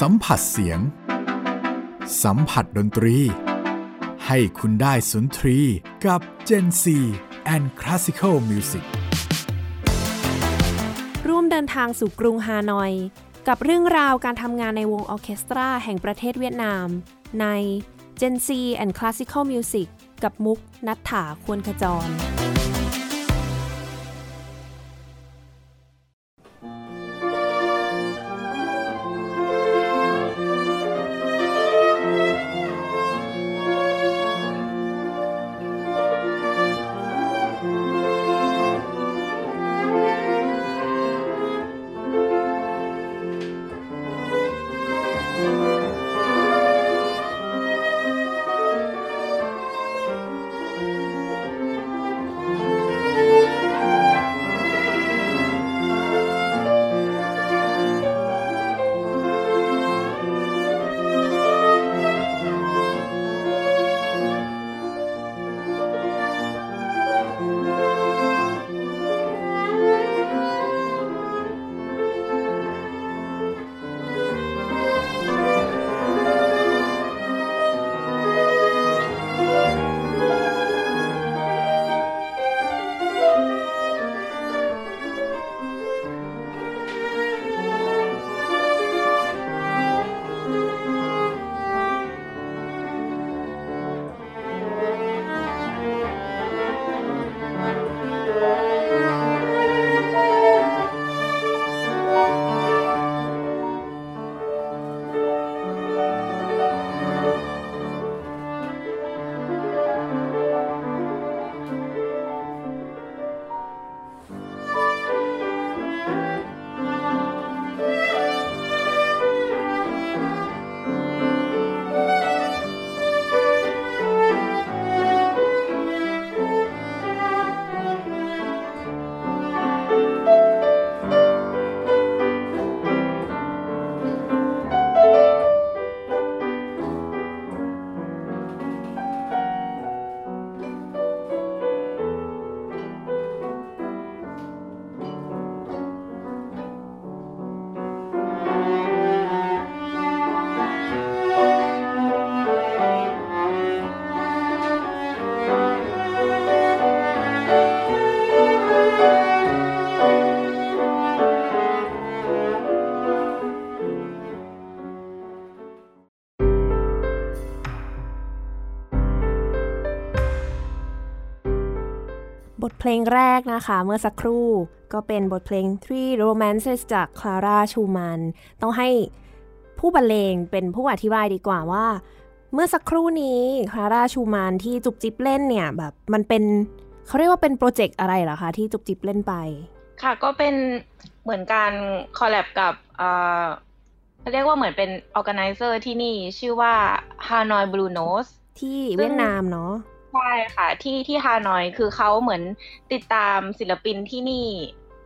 สัมผัสเสียง สัมผัสดนตรี ให้คุณได้สุนทรีกับ Gen C and Classical Music ร่วมเดินทางสู่กรุงฮานอย กับเรื่องราวการทำงานในวงออเคสตราแห่งประเทศเวียดนาม ใน Gen C and Classical Music กับมุกนัฐถาควรขจร ลงแรกนะคะ เมื่อสักครู่ก็เป็นบทเพลง Three Romances จาก Clara Schumann ต้องให้ผู้บรรเลงเป็นผู้อธิบายดีกว่าว่า เมื่อสักครู่นี้ Clara Schumann ที่จุบจิบเล่นเนี่ยแบบมันเป็นเขาเรียกว่าเป็นโปรเจกต์อะไรเหรอคะที่จุบจิบเล่นไป ค่ะก็เป็นเหมือนการ collab กับเอ่อเขาเรียกว่าเหมือนเป็น organizer ที่นี่ชื่อว่า Hanoi Blue Notes ที่เวียดนามเนาะ ใช่ค่ะที่ที่ฮานอยคือเขาเหมือนติดตามศิลปินที่นี่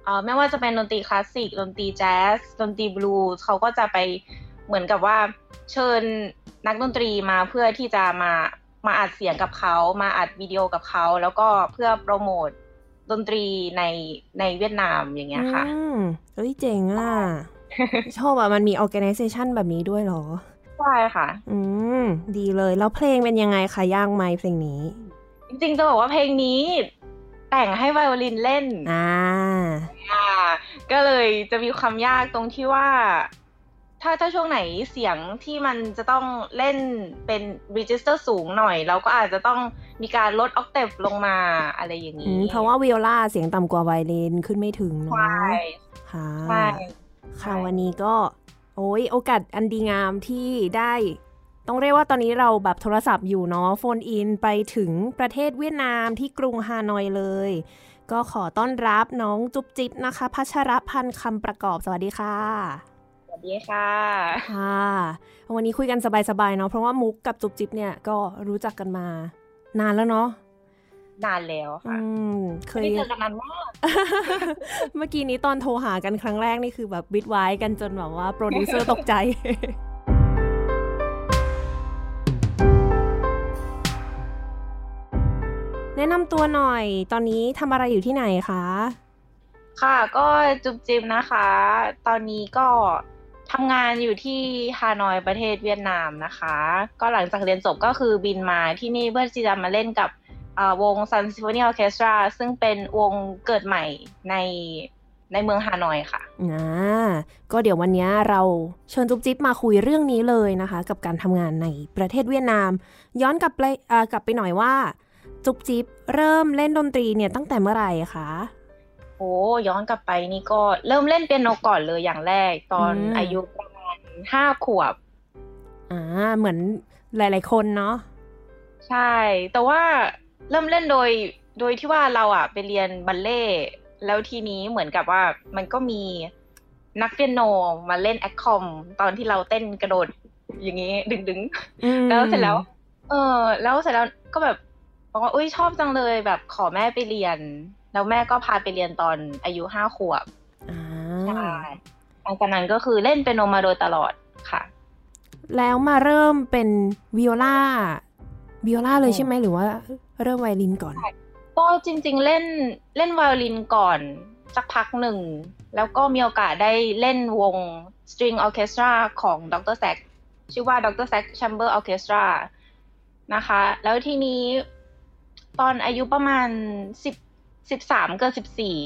เอ่อไม่ว่าจะเป็นดนตรีคลาสสิกดนตรีแจ๊สดนตรีบลูส์เขาก็จะไปเหมือนกับว่าเชิญนักดนตรีมาเพื่อที่จะมามาอัดเสียงกับเขามาอัดวิดีโอกับเขา แล้วก็เพื่อโปรโมทดนตรีในในเวียดนามอย่างเงี้ยค่ะอืมเฮ้ยเจ๋งอะชอบอะมันมี organization แบบนี้ด้วยเหรอ ใช่ค่ะ อืม ดีเลย แล้วเพลงเป็นยังไงคะยากไหมเพลงนี้ จริงๆ จะบอกว่าเพลงนี้ แต่งให้ไวโอลินเล่น อ่า อ่า ก็เลยจะมีความยากตรงที่ว่า ถ้าถ้าช่วงไหนเสียงที่มันจะต้องเล่นเป็น register สูงหน่อย เราก็อาจจะต้องมีการลด octave ลงมาอะไรอย่างนี้ อืมเพราะว่าวิโอลาเสียงต่ำกว่าไวโอลินขึ้นไม่ถึงเนาะใช่ค่ะใช่ค่ะวันนี้ก็ โอ้ยโอกาสอันดีงามที่ได้ ต้องเรียกว่าตอนนี้เราแบบโทรศัพท์อยู่เนาะโฟนอินไปถึงประเทศเวียดนามที่กรุงฮานอยเลย ก็ขอต้อนรับน้องจุ๊บจิ๊บนะคะ พัชรพันธ์คำประกอบสวัสดีค่ะ สวัสดีค่ะค่ะ วันนี้คุยกันสบายๆเนาะเพราะว่ามุกกับจุ๊บจิ๊บเนี่ยก็รู้จักกันมานานแล้วเนาะ นานแล้วอืค่ะมเคไม่ยได้เจอกันนานมากเมื่อกี้นี้ตอนโทรหากันครั้งแรกนี่คือแบบบิดไว้กันจนแบบว่าโปรดิวเซอร์ตกใจแนะนำตัวหน่อย ตอนนี้ทำอะไรอยู่ที่ไหนคะ ค่ะ ก็จุ๊บจิ๊บนะคะ ตอนนี้ก็ททำงานอยู่ที่ฮานอยประเทศเวียดนามนะคะ ก็หลังจากเรียนจบก็คือบินมาที่นี่เพื่อที่จะมาเล่นกับ วง Sun Symphony Orchestra ซึ่งเป็นวงเกิดใหม่ในในเมืองฮานอยค่ะอ่าก็เดี๋ยววันนี้เราเชิญจุ๊บจิ๊บมาคุยเรื่องนี้เลยนะคะ กับการทำงานในประเทศเวียดนาม ย้อนกลับไปกลับไปหน่อยว่า จุ๊บจิ๊บเริ่มเล่นดนตรีเนี่ยตั้งแต่เมื่อไหร่คะโอ้ย้อนกลับไปนี่ก็เริ่มเล่นเปียโนก่อนเลยอย่างแรกตอนอายุประมาณห้าขวบอ่าเหมือนหลาย ๆ คนเนาะใช่ แต่ว่า เริ่มเล่นโดย โดยที่ว่าเราอะไปเรียนบัลเล่แล้วทีนี้เหมือนกับว่ามันก็มีนักเปียโนมาเล่นแอคคอมตอนที่เราเต้นกระโดดอย่างนี้ดึงๆแล้วเสร็จแล้ว เออ แล้วเสร็จแล้วก็แบบบอกว่าอุ้ยชอบจังเลยแบบขอแม่ไปเรียน แล้วแม่ก็พาไปเรียนตอนอายุห้าขวบใช่หลังจากนั้นก็คือเล่นเปียโนมาโดยตลอดค่ะ แล้วมาเริ่มเป็นวิโอลาวิโอลาเลยใช่ไหมหรือว่า เริ่มไวโอลินก่อน ก็จริง ๆ เล่นเล่นไวโอลินก่อนสักพักหนึ่ง แล้วก็มีโอกาสได้เล่นวง string orchestra ของดร. แซกชื่อว่า Dr. Sax Chamber Orchestra นะคะ แล้วทีนี้ตอนอายุประมาณสิบสิบสามเกินสิบสี่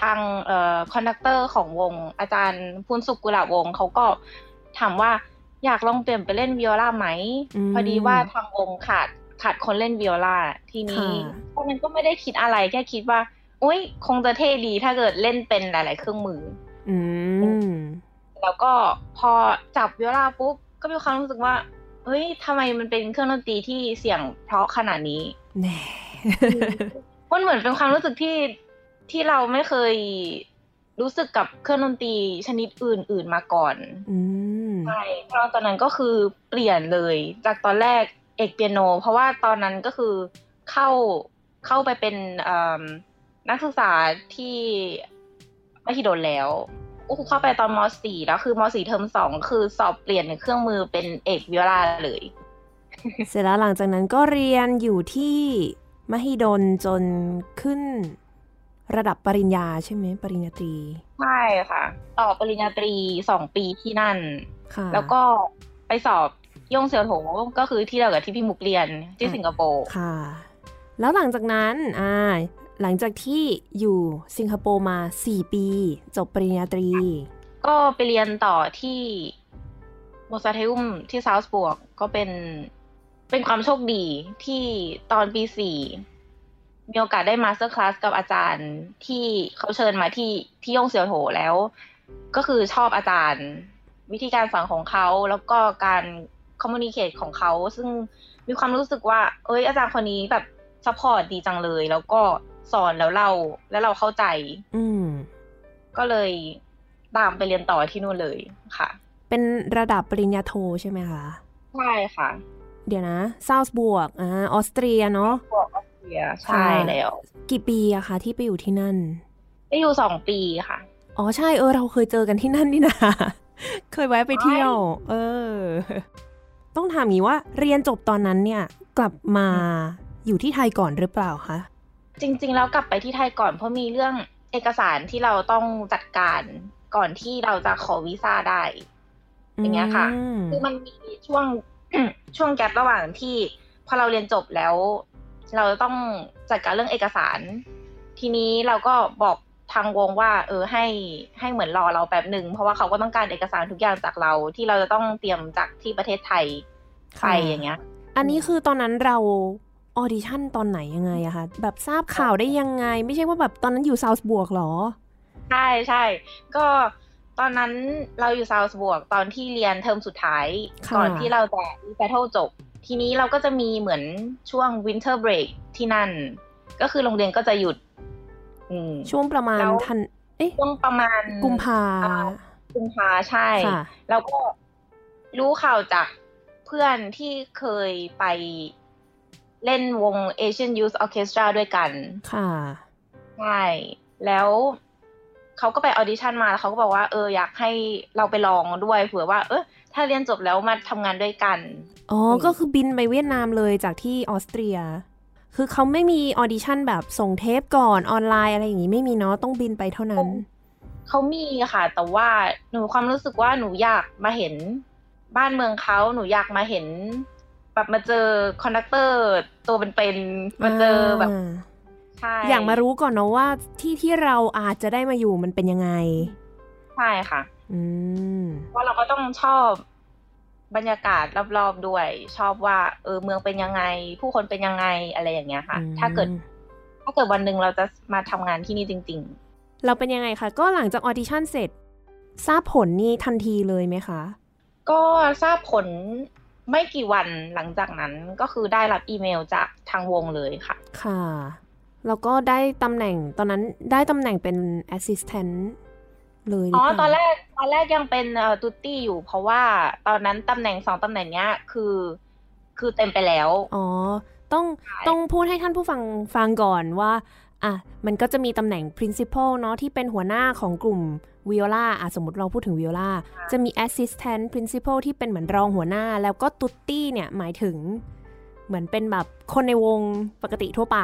ทางเอ่อ conductor ของวงอาจารย์พูนสุกุลาวงเขาก็ถามว่าอยากลองเปลี่ยนไปเล่นวิโอลาไหม พอดีว่าทางวงขาด ขาดคนเล่นวิโอลาทีนี้ตอนนั้นก็ไม่ได้คิดอะไรแค่คิดว่าอุ้ยคงจะเท่ดีถ้าเกิดเล่นเป็นหลาย ๆ เครื่องมือ อืมแล้วก็พอจับวิโอลาปุ๊บก็มีความรู้สึกว่าเฮ้ยทำไมมันเป็นเครื่องดนตรีที่เสียงเพราะขนาดนี้แน่มันเหมือนเป็นความรู้สึกที่ที่เราไม่เคยรู้สึกกับเครื่องดนตรีชนิดอื่น ๆมาก่อนใช่เพราะตอนนั้นก็คือเปลี่ยนเลย จากตอนแรก เอกเปียโน เพราะว่าตอนนั้นก็คือเข้าเข้าไปเป็นนักศึกษาที่มหิดลแล้วก็คือเข้าไปตอนม .4 แล้วคือม .4 เทอมสองคือสอบเปลี่ยนเครื่องมือเป็นเอกวิโอลาเลย เสร็จแล้วหลังจากนั้นก็เรียนอยู่ที่มหิดลจนขึ้นระดับปริญญาใช่ไหมปริญญาตรี ใช่ค่ะ ต่อปริญญาตรีสองปีที่นั่น แล้วก็ไปสอบ ย่งเซียวโถก็คือที่เรากับที่พี่มุกเรียนที่สิงคโปร์ค่ะ แล้วหลังจากนั้นอ่าหลังจากที่อยู่สิงคโปร์มาสี่ปี จบปริญญาตรี ก็ไปเรียนต่อที่ Mozarteum ที่ซาวส์บวกก็เป็นเป็นความโชคดีที่ตอนปีสี่มีโอกาสได้ masterclass กับอาจารย์ที่เขาเชิญมาที่ที่ Yong Siew Toh แล้ว ก็คือชอบอาจารย์ วิธีการสอนของเขาแล้วก็การ communicate ของเขาซึ่งมีความรู้สึกว่า เอ้ยอาจารย์คนนี้แบบ support ดีจังเลย แล้วก็สอนแล้วเราแล้วเราเข้าใจ อืมก็เลยตามไปเรียนต่อที่นู่นเลยค่ะ เป็นระดับปริญญาโทใช่ไหมคะ ใช่ค่ะ เดี๋ยวนะซาวส์บวกอ่าออสเตรียเนาะบวกออสเตรียใช่แล้ว กี่ปีอะคะที่ไปอยู่ที่นั่น ไปอยู่สองปีค่ะ อ๋อใช่เออเราเคยเจอกันที่นั่นนี่นะ เคยแวะไปเที่ยว เออ ต้องถามงี้ว่าเรียนจบตอนนั้นเนี่ยกลับมาอยู่ที่ไทยก่อนหรือเปล่าคะ จริง ๆ แล้วกลับไปที่ไทยก่อนเพราะมีเรื่องเอกสารที่เราต้องจัดการก่อนที่เราจะขอวีซ่าได้ อย่างเงี้ยค่ะ คือมันมีช่วงช่วงแกลบระหว่างที่พอเราเรียนจบแล้ว เราต้องจัดการเรื่องเอกสาร ทีนี้เราก็บอกทางวงว่า เออให้ให้เหมือนรอเราแป๊บหนึ่งเพราะว่าเขาก็ต้องการเอกสารทุกอย่างจากเราที่เราจะต้องเตรียมจากที่ประเทศไทยไปอย่างเงี้ย อันนี้คือตอนนั้นเรา audition ตอนไหนยังไงอะคะแบบทราบข่าวได้ยังไง ไม่ใช่ว่าแบบตอนนั้นอยู่ซาวส์บวกหรอ ใช่ใช่ก็ตอนนั้นเราอยู่ซาวส์บวกตอนที่เรียนเทอมสุดท้าย ก่อนที่เราจะแบบเรียนจบ ทีนี้เราก็จะมีเหมือนช่วง winter break ที่นั่น ก็คือโรงเรียนก็จะหยุด ช่วงประมาณธัน เอ๊ะช่วงประมาณกุมภากุมภาใช่ แล้วก็รู้ข่าวจากเพื่อนที่เคยไปเล่นวง Asian Youth Orchestra ด้วยกัน ค่ะ ใช่ แล้วเขาก็ไปออดิชั่นมาแล้วเขาก็บอกว่าเอออยากให้เราไปลองด้วยเผื่อว่า เออถ้าเรียนจบแล้วมาทำงานด้วยกัน อ๋อ ก็คือบินไปเวียดนามเลยจากที่ออสเตรีย คือเขาไม่มีออดิชั่นแบบส่งเทปก่อนออนไลน์อะไรอย่างนี้ไม่มีเนาะต้องบินไปเท่านั้น เขามีค่ะ แต่ว่าหนูความรู้สึกว่าหนูอยากมาเห็นบ้านเมืองเขาหนูอยากมาเห็น แบบมาเจอ conductor ตัวเป็นๆมาเจอแบบใช่อยากมารู้ก่อนเนาะว่าที่ที่เราอาจจะได้มาอยู่มันเป็นยังไง ใช่ค่ะ อืมว่าเราก็ต้องชอบ บรรยากาศรอบๆด้วย ชอบว่า เออเมืองเป็นยังไง ผู้คนเป็นยังไงอะไรอย่างเงี้ยค่ะ ถ้าเกิด ถ้าเกิดวันหนึ่งเราจะมาทำงานที่นี่จริง ๆ เราเป็นยังไงคะก็หลังจากออดิชั่นเสร็จ ทราบผลนี่ทันทีเลยไหมคะ ก็ทราบผลไม่กี่วันหลังจากนั้นก็คือได้รับอีเมลจากทางวงเลยค่ะ ค่ะ แล้วก็ได้ตำแหน่งตอนนั้นได้ตำแหน่งเป็น assistant เลยอ๋อตอนแรกตอนแรกยังเป็นตูตี้อยู่ เพราะว่าตอนนั้นตำแหน่งสองตำแหน่งเนี้ย คือ คือเต็มไปแล้ว อ๋อ ต้องต้องพูดให้ท่านผู้ฟังฟังก่อนว่าอะมันก็จะมีตำแหน่ง principal เนาะที่เป็นหัวหน้าของกลุ่มวิโอลาอะสมมติเราพูดถึงวิโอลาจะมี assistant principal ที่เป็นเหมือนรองหัวหน้า แล้วก็ตุตตี้เนี่ยหมายถึง เหมือนเป็นแบบคนในวงปกติทั่วไป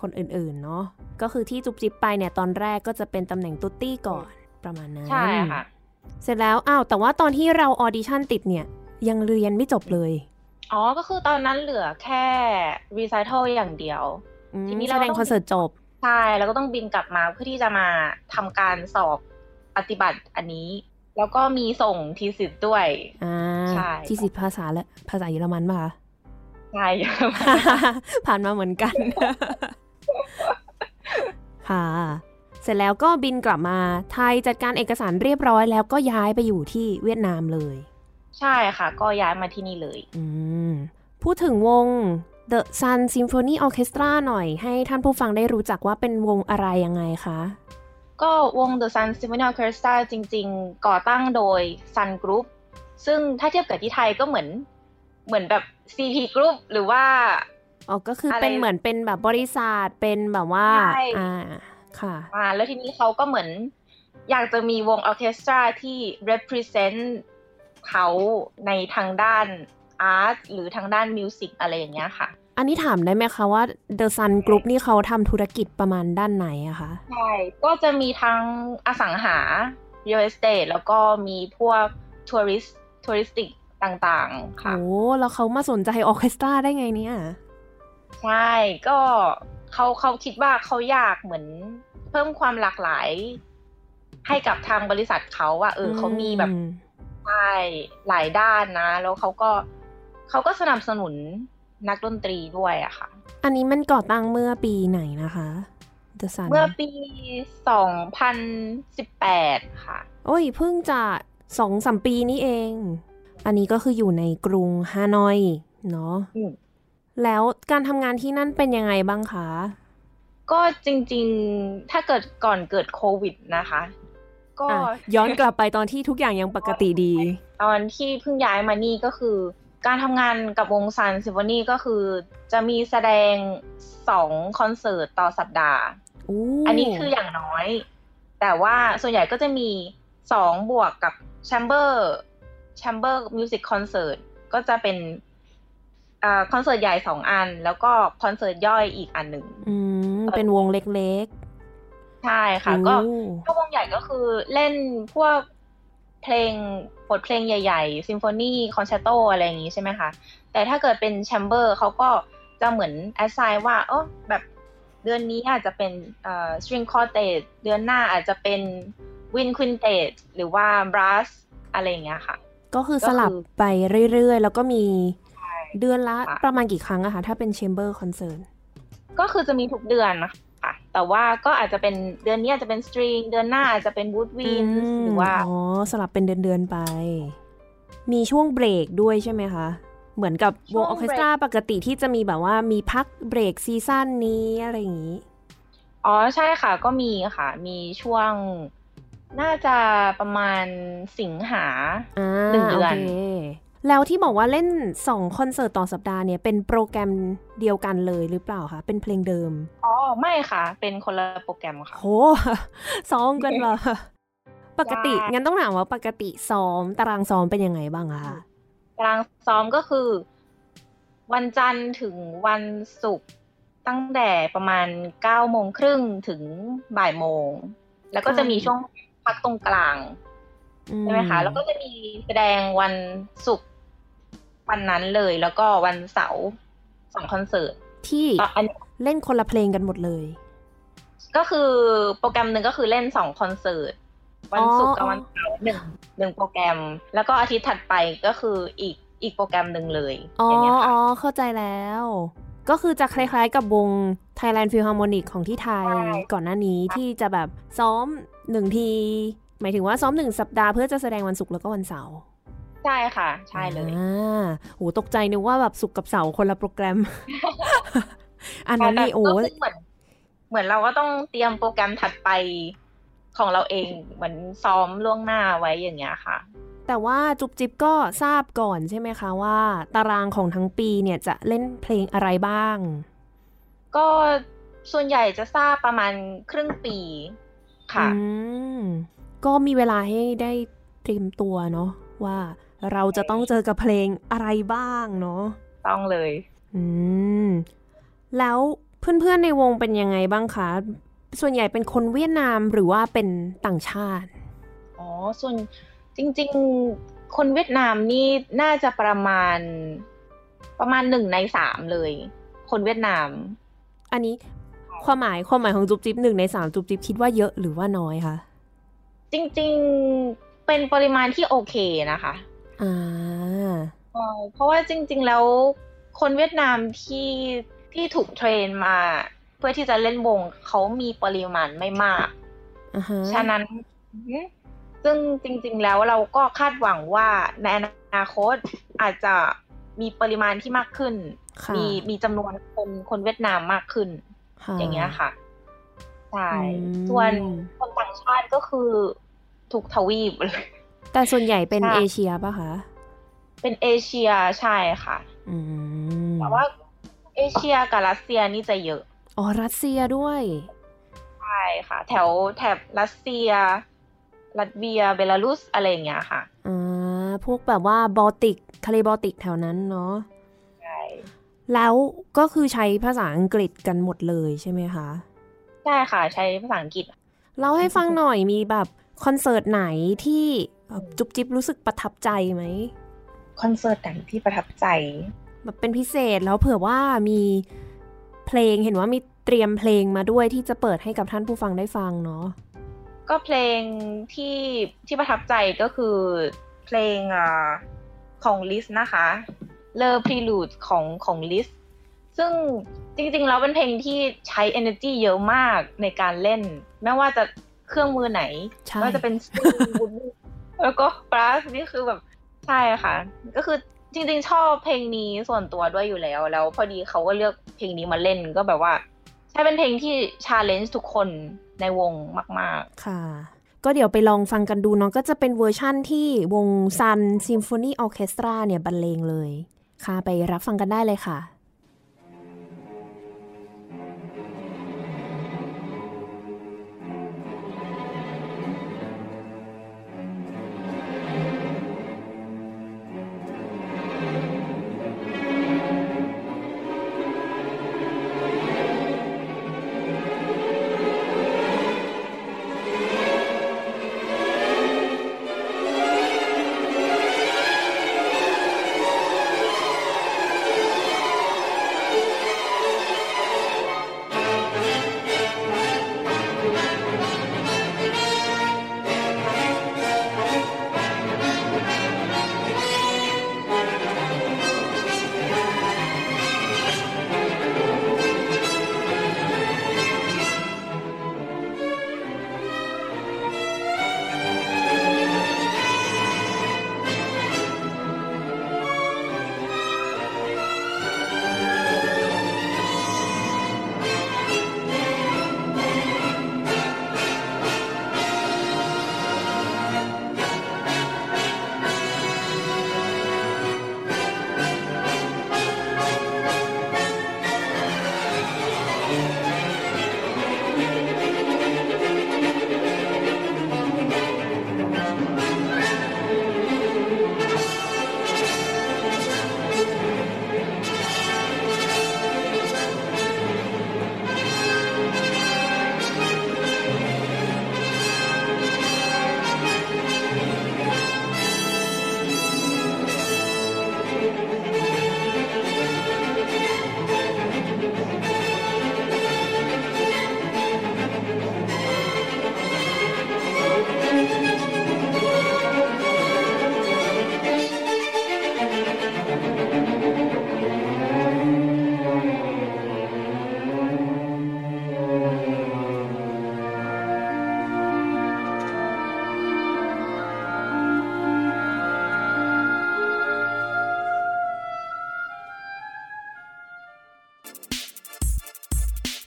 คนอื่นๆเนาะก็คือที่จุบจิบไปเนี่ยตอนแรกก็จะเป็นตำแหน่ง tutti ก่อน ประมาณนั้น ใช่ค่ะ เสร็จแล้วอ้าวแต่ว่าตอนที่เราออดิชั่นติดเนี่ย ยังเรียนไม่จบเลย อ๋อ ก็คือตอนนั้นเหลือแค่ recital อย่างเดียว ทีนี้แสดงคอนเสิร์ตจบ ใช่ แล้วก็ต้องบินกลับมาเพื่อที่จะมาทำการสอบปฏิบัติอันนี้ แล้วก็มีส่ง thesis ด้วย อ่า ใช่ ทีสิทธ์ภาษาและภาษาเยอรมันป่ะใช่ผ่านมาเหมือนกัน ค่ะ เสร็จแล้วก็บินกลับมาไทยจัดการเอกสารเรียบร้อยแล้วก็ย้ายไปอยู่ที่เวียดนามเลย ใช่ค่ะ ก็ย้ายมาที่นี่เลย อืม พูดถึงวง The Sun Symphony Orchestra หน่อย ให้ท่านผู้ฟังได้รู้จักว่าเป็นวงอะไรยังไงคะ ก็วง The Sun Symphony Orchestra จริง ๆ ก่อตั้งโดย Sun Group ซึ่งถ้าเทียบกับที่ไทยก็เหมือนเหมือนแบบ CP Group หรือว่าอ๋อก็คือเป็นเหมือนเป็นแบบบริษัทเป็นแบบว่าอ่า ค่ะอ่าแล้วทีนี้เขาก็เหมือน อยากจะมีวงออเคสตราที่ represent เขาในทางด้าน art หรือทางด้าน music อะไรอย่างเงี้ยค่ะ อันนี้ถามได้ไหมคะว่า The Sun Group นี่เขาทำธุรกิจประมาณด้านไหนอะคะ ใช่ ก็จะมีทั้งอสังหา real estate แล้วก็มีพวกทัวริสทัวริสติกต่างๆ ค่ะ โอ้แล้วเขามาสนใจออเคสตราได้ไงเนี่ย ใช่ ก็เขาเขาคิดว่าเขาอยากเหมือนเพิ่มความหลากหลาย ให้กับทางบริษัทเขาว่าเออเขามีแบบใช่หลายด้านนะ แล้วเขาก็เขาก็สนับสนุนนักดนตรีด้วยอะค่ะ อันนี้มันก่อตั้งเมื่อปีไหนนะคะ The Sun เมื่อปีสองพันสิบแปดค่ะ โอ้ยเพิ่งจะสองสามปีนี้เอง อันนี้ก็คืออยู่ในกรุงฮานอย เนาะแล้วการทำงานที่นั่นเป็นยังไงบ้างคะ ก็จริง ๆ ถ้าเกิดก่อนเกิดโควิดนะคะ ก็ย้อนกลับไปตอนที่ทุกอย่างยังปกติดี ตอนที่เพิ่งย้ายมานี่ก็คือ การทำงานกับวง Sun Symphony ก็คือจะมีแสดงสองคอนเสิร์ตต่อสัปดาห์อันนี้คืออย่างน้อย แต่ว่าส่วนใหญ่ก็จะมีสองบวกกับ chamber chamber music concert ก็จะเป็น คอนเสิร์ตใหญ่สองอัน แล้วก็คอนเสิร์ตย่อยอีกอันหนึ่งอืมเป็นวงเล็กๆ ใช่ค่ะ ก็ถ้าวงใหญ่ก็คือเล่นพวกเพลงบทเพลงใหญ่ๆซิมโฟนี concerto อะไรอย่างงี้ใช่ไหมคะ แต่ถ้าเกิดเป็น chamber เขาก็จะเหมือน assign ว่าเออแบบเดือนนี้อาจจะเป็นเอ่อ string quartet เดือนหน้าอาจจะเป็น wind quintet หรือว่า brass อะไรอย่างเงี้ยค่ะ ก็คือสลับไปเรื่อยๆ แล้วก็มี เดือนละประมาณกี่ครั้งอะคะถ้าเป็น chamber concertก็คือจะมีทุกเดือนนะคะแต่ว่าก็อาจจะเป็นเดือนนี้อาจจะเป็นสตริงเดือนหน้าอาจจะเป็นวูดวินหรือว่าอ๋อสลับเป็นเดือนๆไป มีช่วงเบรกด้วยใช่ไหมคะเหมือนกับวงออเคสตราปกติที่จะมีแบบว่ามีพักเบรกซีซั่นนี้อะไรอย่างนี้ อ๋อใช่ค่ะ ก็มีค่ะ มีช่วงน่าจะประมาณสิงหาหนึ่งเดือน แล้วที่บอกว่าเล่นสองคอนเสิร์ตต่อสัปดาห์เนี่ย เป็นโปรแกรมเดียวกันเลยหรือเปล่าคะ เป็นเพลงเดิม อ๋อ ไม่ค่ะ เป็นคนละโปรแกรมค่ะ โหซ้อมกันเหรอ ปกติ งั้นต้องถามว่าปกติซ้อม ตารางซ้อมเป็นยังไงบ้างคะ ตารางซ้อมก็คือ วันจันทร์ถึงวันศุกร์ตั้งแต่ประมาณเก้าโมงครึ่งถึงบ่ายโมง แล้วก็จะมีช่วงพักตรงกลางใช่ไหมคะ แล้วก็จะมีแสดงวันศุกร์ วันนั้นเลยแล้วก็วันเสาร์สองคอนเสิร์ตที่เล่นคนละเพลงกันหมดเลย ก็คือโปรแกรมหนึ่งก็คือเล่นสองคอนเสิร์ตวันศุกร์กับวันเสาร์หนึ่งหนึ่งโปรแกรม แล้วก็อาทิตย์ถัดไปก็คืออีกอีกโปรแกรมหนึ่งเลยอ๋ออย่างเงี้ยอ๋ค่ะอเข้าใจแล้ว ก็คือจะคล้ายๆกับวง Thailand Philharmonic ของที่ไทยใช่ก่อนหน้านี้ที่จะแบบซ้อมหนึ่งที หมายถึงว่าซ้อมหนึ่งสัปดาห์เพื่อจะแสดงวันศุกร์แล้วก็วันเสาร์ ใช่ค่ะ ใช่เลยอ่าโหตกใจนึกว่าแบบศุกร์กับเสาร์คนละโปรแกรม อันนั้นนี่โอ้แต่ก็คือเหมือนเหมือนเราก็ต้องเตรียมโปรแกรมถัดไปของเราเองเหมือนซ้อมล่วงหน้าไว้อย่างเงี้ยค่ะ แต่ว่าจุ๊บจิ๊บก็ทราบก่อนใช่ไหมคะว่า ตารางของทั้งปีเนี่ยจะเล่นเพลงอะไรบ้าง ก็ส่วนใหญ่จะทราบประมาณครึ่งปีค่ะอืมก็มีเวลาให้ได้เตรียมตัวเนาะว่า เราจะต้องเจอกับเพลงอะไรบ้างเนาะต้องเลย อืม แล้วเพื่อนๆในวงเป็นยังไงบ้างคะ ส่วนใหญ่เป็นคนเวียดนามหรือว่าเป็นต่างชาติ อ๋อ ส่วนจริง ๆ คนเวียดนามนี่น่าจะประมาณประมาณหนึ่งในสามเลย คนเวียดนาม อันนี้ความหมายความหมายของจุ๊บจิ๊บหนึ่งในสามจุ๊บจิ๊บคิดว่าเยอะหรือว่าน้อยคะจริง ๆ เป็นปริมาณที่โอเคนะคะ อ่าเอ่อเพราะว่าจริง ๆ แล้วคนเวียดนามที่ที่ถูกเทรนมา เพื่อที่จะเล่นวงเขามีปริมาณไม่มากอ่าฮะฉะนั้นอือฮึซึ่งจริง ๆ แล้วเราก็คาดหวังว่าในอนาคตอาจจะมีปริมาณที่มากขึ้นค่ะมีมีจำนวนคนคนเวียดนามมากขึ้นค่ะอย่างเงี้ยค่ะใช่อืมส่วนคนต่างชาติก็คือทุกทวีปเลย แต่ส่วนใหญ่เป็นใช่เอเชียป่ะคะ เป็นเอเชียใช่ค่ะอืมแต่ว่าเอเชียกับรัสเซียนี่จะเยอะ อ๋อ รัสเซียด้วย ใช่ค่ะ แถวแถบรัสเซีย ลัตเวีย เบลารุส อะไรอย่างเงี้ยค่ะ อ่า พวกแบบว่าบอลติก ทะเลบอลติกแถวนั้นเนาะ ใช่ แล้วก็คือใช้ภาษาอังกฤษกันหมดเลยใช่ไหมคะ ใช่ค่ะ ใช้ภาษาอังกฤษเล่าให้ฟังหน่อยมีแบบคอนเสิร์ตไหนที่แบบ จุ๊บจิ๊บรู้สึกประทับใจไหมคอนเสิร์ตไหนที่ประทับใจแบบเป็นพิเศษแล้วเผื่อว่ามีเพลงเห็นว่ามีเตรียมเพลงมาด้วยที่จะเปิดให้กับท่านผู้ฟังได้ฟังเนาะก็เพลงที่ที่ประทับใจก็คือเพลงอ่าของลิสนะคะเลอ Prelude ของของลิสซึ่งจริงๆแล้วเป็นเพลงที่ใช้ energy เยอะมากในการเล่น ไม่ว่าจะเครื่องมือไหนใช่ไม่ว่าจะเป็นสตริงบูด แล้วก็บรัสนี่คือแบบใช่ค่ะ ก็คือจริงๆ ชอบเพลงนี้ส่วนตัวด้วยอยู่แล้ว แล้วพอดีเขาก็เลือกเพลงนี้มาเล่นก็แบบว่า ใช่เป็นเพลงที่ challenge ทุกคนในวงมาก ๆ ค่ะ ก็เดี๋ยวไปลองฟังกันดูเนาะก็จะเป็นเวอร์ชั่นที่วง Sun Symphony Orchestra เนี่ยบรรเลงเลย ค่ะไปรับฟังกันได้เลยค่ะ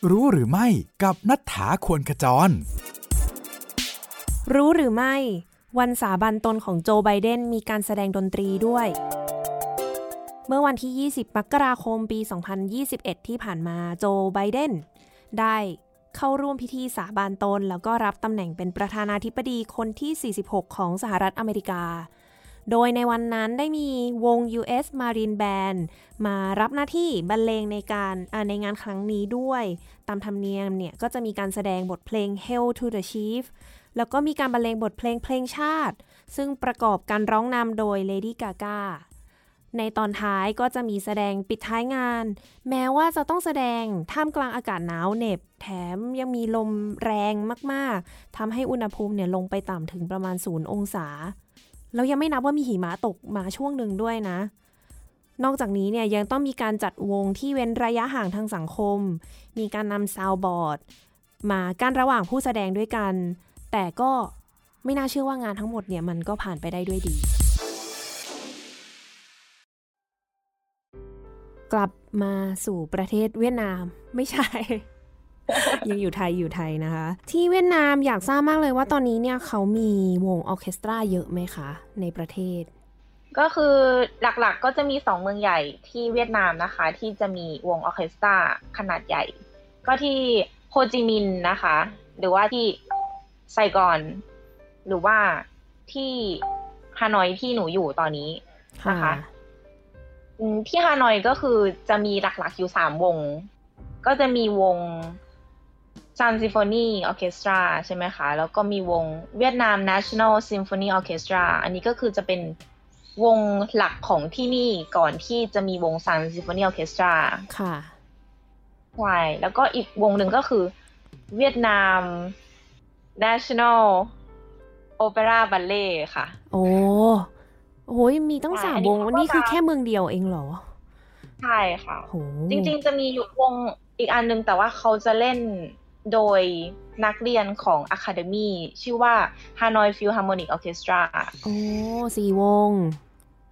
รู้หรือไม่กับนัฐธาควรขจร รู้หรือไม่ วันสาบันตนของโจไบเดนมีการแสดงดนตรีด้วย เมื่อวันที่ 20 มกราคมปี 2021 ที่ผ่านมาโจไบเดนได้เข้าร่วมพิธีสาบานตน แล้วก็รับตำแหน่งเป็นประธานาธิบดีคนที่ 46 ของสหรัฐอเมริกา โดยในวันนั้นได้มีวง U.S. Marine Band มารับหน้าที่บรรเลงในการในงานครั้งนี้ด้วย ตามธรรมเนียมเนี่ย ก็จะมีการแสดงบทเพลง Hail to the Chief แล้วก็มีการบรรเลงบทเพลงเพลงชาติ ซึ่งประกอบการร้องนำโดย Lady Gaga ในตอนท้ายก็จะมีแสดงปิดท้ายงาน แม้ว่าจะต้องแสดงท่ามกลางอากาศหนาวเหน็บ แถมยังมีลมแรงมาก ๆทำให้อุณหภูมิเนี่ยลงไปต่ำถึงประมาณศูนย์องศา แล้วยังไม่นับว่ามีหิมะตกมาช่วงหนึ่งด้วยนะ นอกจากนี้เนี่ยยังต้องมีการจัดวงที่เว้นระยะห่างทางสังคม มีการนำซาวบอร์ด มากั้นระหว่างผู้แสดงด้วยกัน แต่ก็ไม่น่าเชื่อว่างานทั้งหมดเนี่ยมันก็ผ่านไปได้ด้วยดี กลับมาสู่ประเทศเวียดนามไม่ใช่ ยังอยู่ไทยอยู่ไทยนะคะ ที่เวียดนามอยากทราบมากเลยว่าตอนนี้เนี่ยเขามีวงออร์เคสตราเยอะไหมคะ ในประเทศ ก็คือหลักๆก็จะมีสองเมืองใหญ่ที่เวียดนามนะคะ ที่จะมีวงออร์เคสตราขนาดใหญ่ ก็ที่โฮจิมินห์นะคะ หรือว่าที่ไซกอน หรือว่าที่ฮานอยที่หนูอยู่ตอนนี้นะคะที่ฮานอยก็คือจะมีหลักๆอยู่สามวง ก็จะมีวง Sun Symphony Orchestra ใช่ไหมคะ แล้วก็มีวงเวียดนาม National Symphony Orchestra อันนี้ก็คือจะเป็นวงหลักของที่นี่ก่อนที่จะมีวง Sun Symphony ออเคสตราค่ะใช่แล้วก็อีกวงหนึ่งก็คือเวียดนาม National Opera Ballet ค่ะ โอ้โหมีตั้งสามวงนี่คือแค่เมืองเดียวเองเหรอ ใช่ค่ะ จริง ๆ จะมีอยู่วงอีกอันนึงแต่ว่าเขาจะเล่น โดยนักเรียนของ Academy ชื่อว่า Hanoi Philharmonic Orchestra โอ้สี่วง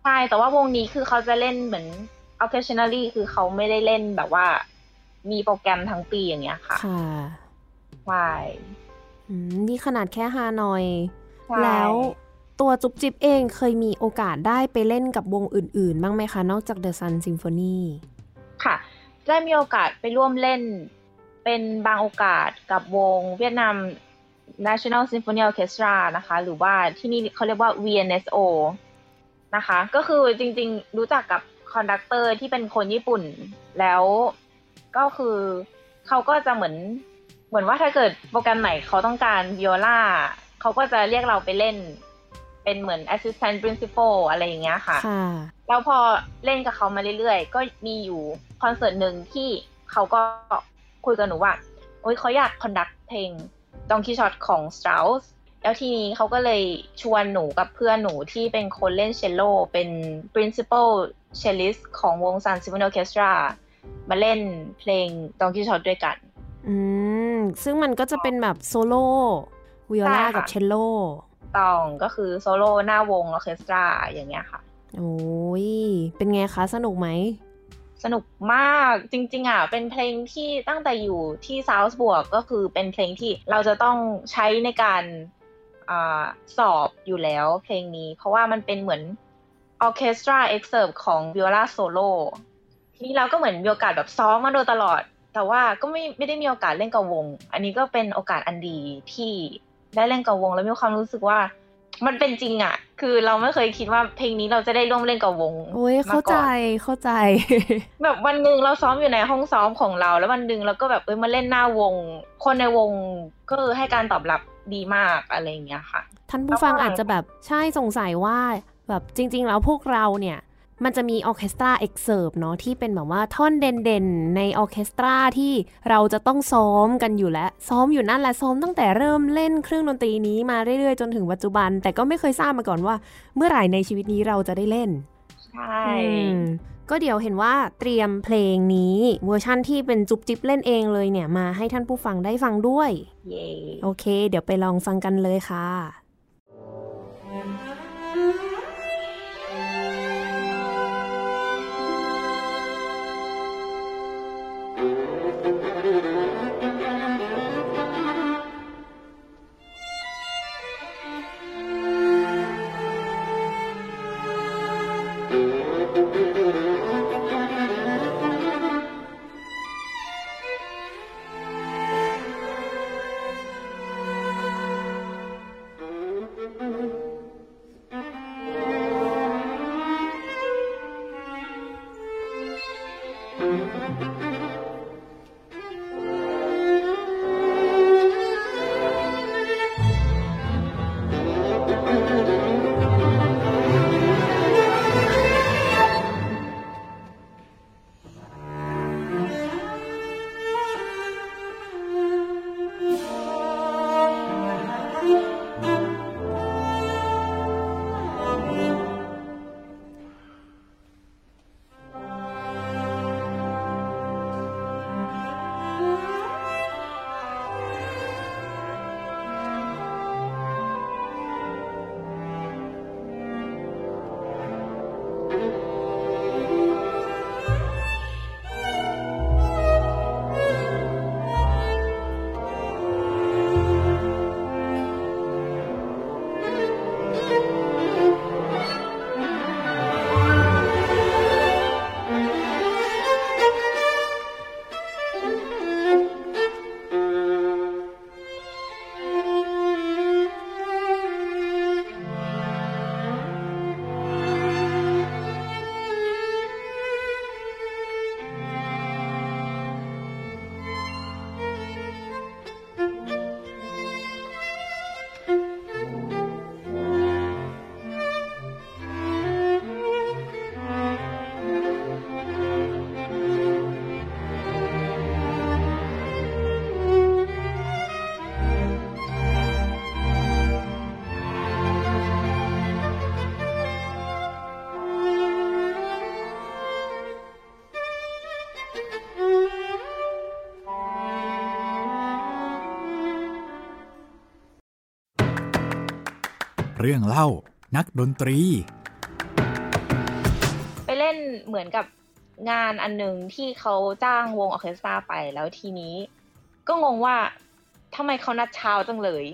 ใช่ แต่ว่าวงนี้คือเขาจะเล่นเหมือน occasionally คือเขาไม่ได้เล่นแบบว่า มีโปรแกรมทั้งปีอย่างเงี้ยค่ะ ค่ะใช่นี่ขนาดแค่ฮานอย แล้วตัวจุ๊บจิ๊บเองเคยมีโอกาสได้ไปเล่นกับวงอื่น ๆ บ้างไหมคะ นอกจาก The Sun Symphony ค่ะ ได้มีโอกาสไปร่วมเล่น เป็นบางโอกาสกับวงเวียดนาม National Symphony Orchestra นะคะ หรือว่าที่นี่เขาเรียกว่า VNSO นะคะ ก็คือจริงๆ รู้จักกับ conductor ที่เป็นคนญี่ปุ่นแล้วก็คือเขาก็จะเหมือนเหมือนว่าถ้าเกิดโปรแกรมไหนเขาต้องการวิโอลาเขาก็จะเรียกเราไปเล่น เป็นเหมือน assistant principal อะไรอย่างเงี้ยค่ะแล้วพอเล่นกับเขามาเรื่อยๆ ก็มีอยู่คอนเสิร์ตหนึ่งที่เขาก็ คุยกับหนูว่าโอ๊ยเขาอยาก conduct เพลง Don Quixote ของ Strauss แล้วทีนี้เขาก็เลยชวนหนูกับเพื่อนหนูที่เป็นคนเล่นเชลโล เป็น principal cellist ของวง Sun Symphony Orchestra มาเล่นเพลง Don Quixote ด้วยกัน อืม ซึ่งมันก็จะเป็นแบบโซโล่วิโอลากับเชลโลต้องก็คือโซโล่หน้าวงออเคสตราอย่างเงี้ยค่ะ โอ้ย เป็นไงคะ สนุกไหม สนุกมากจริงๆอะเป็นเพลงที่ตั้งแต่อยู่ที่ซาวส์บวกก็คือเป็นเพลงที่เราจะต้องใช้ในการสอบอยู่แล้วเพลงนี้ เพราะว่ามันเป็นเหมือน orchestra excerpt ของ viola solo ทีนี้เราก็เหมือนมีโอกาสแบบซ้อมมาโดยตลอด แต่ว่าก็ไม่ไม่ได้มีโอกาสเล่นกับวง อันนี้ก็เป็นโอกาสอันดีที่ได้เล่นกับวง แล้วมีความรู้สึกว่า มันเป็นจริงอะ่ะคือเราไม่เคยคิดว่าเพลงนี้เราจะได้ร่วมเล่นกับวงโอ้ยเข้าใจเข้าใจ แบบวันหนึ่งเราซ้อมอยู่ในห้องซ้อมของเรา แล้ววันหนึ่งเราก็แบบเอ้ยมาเล่นหน้าวง คนในวงก็ให้การตอบรับดีมากอะไรอย่างเงี้ยค่ะ ท่านผู้ฟังอาจจะแบบใช่สงสัยว่าแบบจริง ๆ แล้วพวกเราเนี่ย มันจะมี orchestra excerpt เนาะที่เป็นแบบว่าท่อนเด่นๆ ในออเคสตราที่เราจะต้องซ้อมกันอยู่แล้ว ซ้อมอยู่นั่นแหละซ้อมตั้งแต่เริ่มเล่นเครื่องดนตรีนี้มาเรื่อยๆ จนถึงปัจจุบัน แต่ก็ไม่เคยทราบมาก่อนว่า เมื่อไหร่ในชีวิตนี้เราจะได้เล่น ใช่ก็เดี๋ยวเห็นว่าเตรียมเพลงนี้เวอร์ชั่นที่เป็นจุบจิบเล่นเองเลยเนี่ยมาให้ท่านผู้ฟังได้ฟังด้วย เย้โอเค เดี๋ยวไปลองฟังกันเลยค่ะเรื่องเล่า นักดนตรี ไปเล่นเหมือนกับงานอันหนึ่งที่เขาจ้างวงออเคสตราไปแล้วทีนี้ ก็งงว่าทำไมเขานัดเช้าจังเลย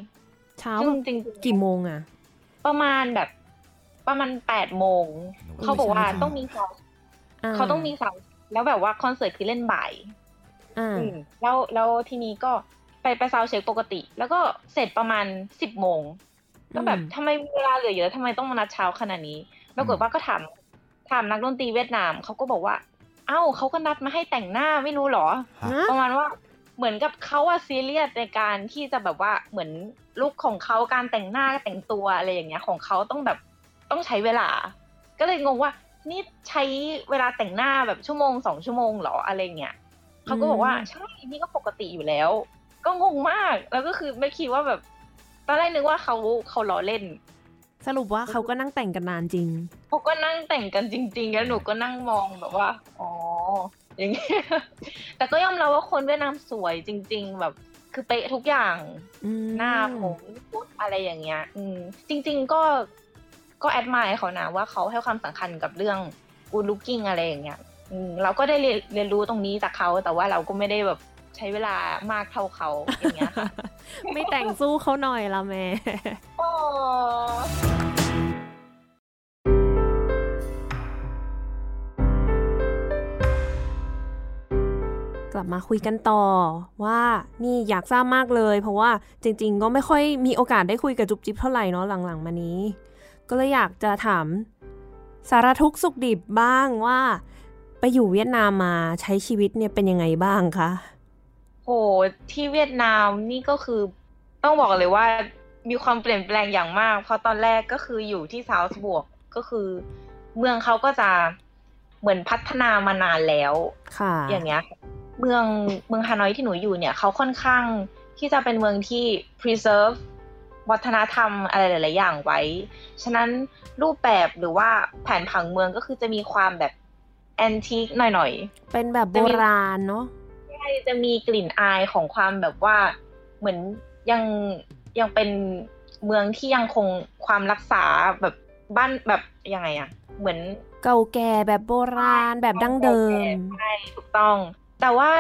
เช้าซึ่งจริงๆกี่โมงอะประมาณแบบ ประมาณแปดโมงโอ้เขาบอกว่าใช่ต้องมีเสาอ่เขาต้องมีเสาแล้วแบบว่าคอนเสิร์ตคือเล่นบ่ายอ่าอืมแล้วแล้วทีนี้ก็ไปไป sound check ปกติ แล้วก็เสร็จประมาณสิบโมง ก็แบบทำไมมีเวลาเหลือเยอะทำไมต้องมานัดเช้าขนาดนี้ปรากฏว่าก็ถามถามนักดนตรีเวียดนามเขาก็บอกว่า เอ้าเขาก็นัดมาให้แต่งหน้าไม่รู้เหรอฮะฮะประมาณว่าเหมือนกับเขาอะซีเรียสในการที่จะแบบว่าเหมือนลุคของเขาการแต่งหน้าแต่งตัวอะไรอย่างเงี้ยของเขาต้องแบบต้องใช้เวลา ก็เลยงงว่านี่ใช้เวลาแต่งหน้าแบบชั่วโมงสองชั่วโมงเหรออะไรเงี้ยเขาก็บอกว่าใช่นี่ก็ปกติอยู่แล้ว ก็งงมากแล้วก็คือไม่คิดว่าแบบ ตอนแรกนึกว่าเขาเขาล้อเล่น สรุปว่าเขาก็นั่งแต่งกันนานจริงเขาก็นั่งแต่งกันจริง ๆ แล้วหนูก็นั่งมองแบบว่าอ๋ออย่างเงี้ยแต่ก็ยอมรับว่าคนเวียดนามสวยจริง ๆ แบบคือเป๊ะทุกอย่างอืมหน้าผมชุดอะไรอย่างเงี้ย อืม จริง ๆ ก็ก็แอดมายเขานะว่าเขาให้ความสำคัญกับเรื่อง good looking อะไรอย่างเงี้ยอืมเราก็ได้เรียนเรียนรู้ตรงนี้จากเขาแต่ว่าเราก็ไม่ได้แบบ ใช้เวลามากเท่าเขาอย่างเงี้ยค่ะไม่แต่งสู้เขาหน่อยละแม่กลับมาคุยกันต่อว่านี่อยากทราบมากเลย เพราะว่าจริง ๆ ก็ไม่ค่อยมีโอกาสได้คุยกับจุ๊บจิ๊บเท่าไหร่เนาะหลังๆ มานี้ ก็เลยอยากจะถามสารทุกสุขดิบบ้างว่า ไปอยู่เวียดนามมาใช้ชีวิตเนี่ยเป็นยังไงบ้างคะ โหที่เวียดนามนี่ก็คือต้องบอกเลยว่ามีความเปลี่ยนแปลงอย่างมาก เพราะตอนแรกก็คืออยู่ที่ซาวส์บวกก็คือ เมืองเขาก็จะเหมือนพัฒนามานานแล้วค่ะอย่างเงี้ย เมืองเมืองฮานอยที่หนูอยู่เนี่ยเขาค่อนข้างที่จะเป็นเมืองที่ preserve วัฒนธรรมอะไรหลาย ๆ อย่างไว้ ฉะนั้นรูปแบบหรือว่าแผนผังเมืองก็คือจะมีความแบบแอนทิคหน่อย ๆ เป็นแบบโบราณเนาะใช่ จะมีกลิ่นอายของความแบบว่าเหมือนยังยังเป็นเมืองที่ยังคงความรักษาแบบบ้านแบบยังไงอะเหมือนเก่าแก่แบบโบราณแบบดั้งเดิมใช่ถูกต้อง แต่ว่า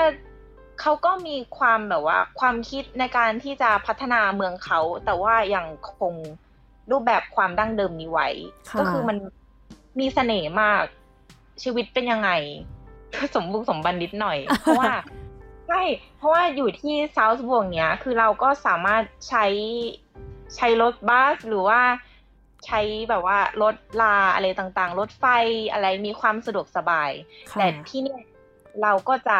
เขาก็มีความแบบว่า ความคิดในการที่จะพัฒนาเมืองเขา แต่ว่ายังคงรูปแบบความดั้งเดิมนี้ไว้ค่ะก็คือมันมีเสน่ห์มากชีวิตเป็นยังไง สมบุกสมบันนิดหน่อย เพราะว่า ใช่ เพราะว่าอยู่ที่เซาท์บวกเนี้ย คือเราก็สามารถใช้ใช้รถบัสหรือว่าใช้แบบว่ารถลาอะไรต่างๆ รถไฟอะไรมีความสะดวกสบายค่ะแต่ที่เนี่ยเราก็จะ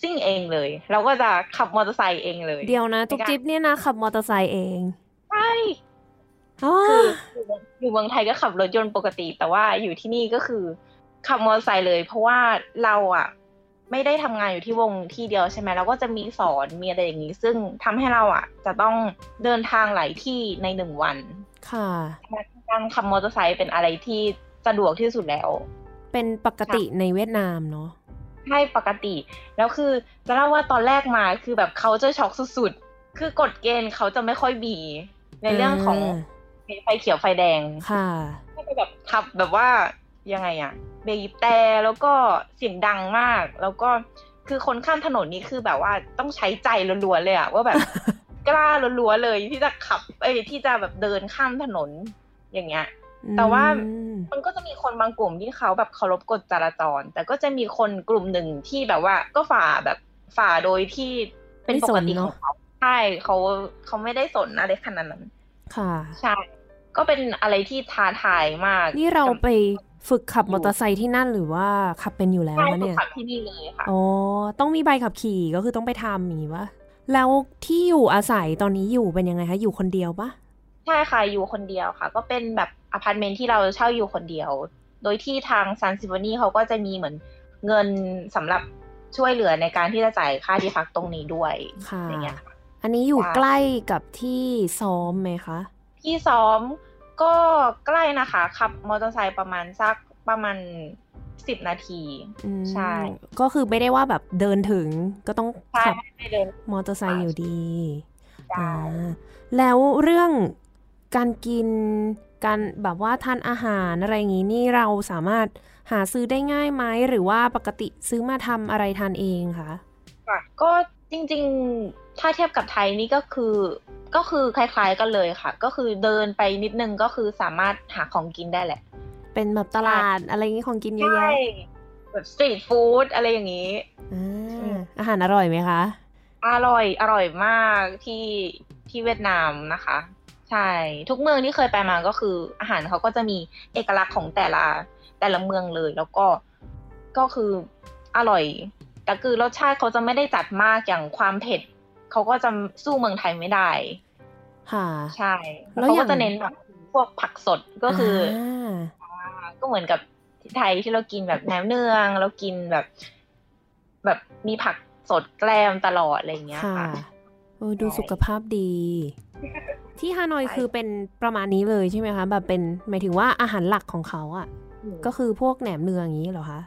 ซิ่งเองเลย เราก็จะขับมอเตอร์ไซค์เองเลย เดียวนะจุ๊บจิ๊บเนี่ยนะขับมอเตอร์ไซค์เอง ใช่อ๋อคืออยู่เมืองไทยก็ขับรถยนต์ปกติ แต่ว่าอยู่ที่นี่ก็คือขับมอเตอร์ไซค์เลย เพราะว่าเราอะ ไม่ได้ทำงานอยู่ที่วงที่เดียวใช่ไหมเราก็จะมีสอนมีอะไรอย่างนี้ ซึ่งทำให้เราอะ จะต้องเดินทางหลายที่ในหนึ่งวัน ค่ะการขับมอเตอร์ไซค์เป็นอะไรที่สะดวกที่สุดแล้ว เป็นปกติในเวียดนามเนาะให้ปกติ แล้วคือจะเล่าว่าตอนแรกมาคือแบบเขาจะช็อกสุดๆ คือกฎเกณฑ์เขาจะไม่ค่อยบีในเรื่องของไฟเขียวไฟแดง ค่ะก็จะแบบขับแบบว่ายังไงอะ บีบแต่แล้วก็เสียงดังมาก แล้วก็คือคนข้ามถนนนี่คือแบบว่าต้องใช้ใจล้วนๆเลยอะว่าแบบกล้าล้วนๆเลยที่จะขับ เอ้ยที่จะแบบเดินข้ามถนนอย่างเงี้ย แต่ว่าอืมมันก็จะมีคนบางกลุ่มที่เขาแบบเคารพกฎจราจร แต่ก็จะมีคนกลุ่มหนึ่งที่แบบว่า ก็ฝ่าแบบฝ่าโดยที่เป็นปกติของเขาใช่เขาเขาไม่ได้สนอะไรขนาดนั้น ค่ะ ใช่ ก็เป็นอะไรที่ท้าทายมาก นี่เราไป ฝึกขับมอเตอร์ไซค์ที่นั่นหรือว่าขับเป็นอยู่แล้วใช่คะฝึกเนี่ยขับที่นี่เลยค่ะอ๋อต้องมีใบขับขี่ก็คือต้องไปทำอย่างนี้ปะแล้วที่อยู่อาศัยตอนนี้อยู่เป็นยังไงคะอยู่คนเดียวปะใช่ค่ะอยู่คนเดียวค่ะ ก็เป็นแบบอพาร์ตเมนต์ที่เราเช่าอยู่คนเดียว โดยที่ทางซันซิ o นีเขาก็จะมีเหมือนเงินสำหรับช่วยเหลือในการที่จะจ่ายค่าที่พักตรงนี้ด้วยค่ะอย่างเงี้ยค่ะอันนี้อยู่ค่ะใกล้กับที่ซ้อมไหมคะ ที่ซ้อม ก็ใกล้นะคะขับมอเตอร์ไซค์ประมาณสักประมาณสิบนาทีอืมใช่ ก็คือไม่ได้ว่าแบบเดินถึงก็ต้องใช่ขับไม่เดินมอเตอร์ไซค์อยู่ดีได้อ่าแล้วเรื่องการกินการแบบว่าทานอาหารอะไรอย่างนี้นี่เราสามารถหาซื้อได้ง่ายไหมหรือว่าปกติซื้อมาทำอะไรทานเองคะค่ะก็จริงๆ ถ้าเทียบกับไทยนี่ก็คือก็คือคล้าย ๆกันเลยค่ะ ก็คือเดินไปนิดนึงก็คือสามารถหาของกินได้แหละ เป็นแบบตลาดอะไรอย่างนี้ของกินเยอะแยะแบบสตรีทฟู้ดอะไรอย่างนี้อ่าอาหารอร่อยไหมคะ อร่อยอร่อยมากที่ที่เวียดนามนะคะ ใช่ทุกเมืองที่เคยไปมาก็คือ อาหารเขาก็จะมีเอกลักษณ์ของแต่ละแต่ละเมืองเลย แล้วก็ก็คืออร่อยแต่คือรสชาติเขาจะไม่ได้จัดมากอย่างความเผ็ด เขาก็จะสู้เมืองไทยไม่ได้ ค่ะใช่แล้วเขาอย่าก็งจะเน้นแบบพวกผักสดก็คืออาก็เหมือนกับที่ไทยที่เรากินแบบแหนมเนืองเรากินแบบ แบบมีผักสดแกล้มตลอดอะไรอย่างเงี้ยค่ะค่ะเออดูใช่สุขภาพดี ที่ฮานอยใช่คือเป็นประมาณนี้เลยใช่ไหมคะ แบบเป็นหมายถึงว่าอาหารหลักของเขาอะ่ะ ก็คือพวกแหนมเนืองอย่างนี้เหรอคะ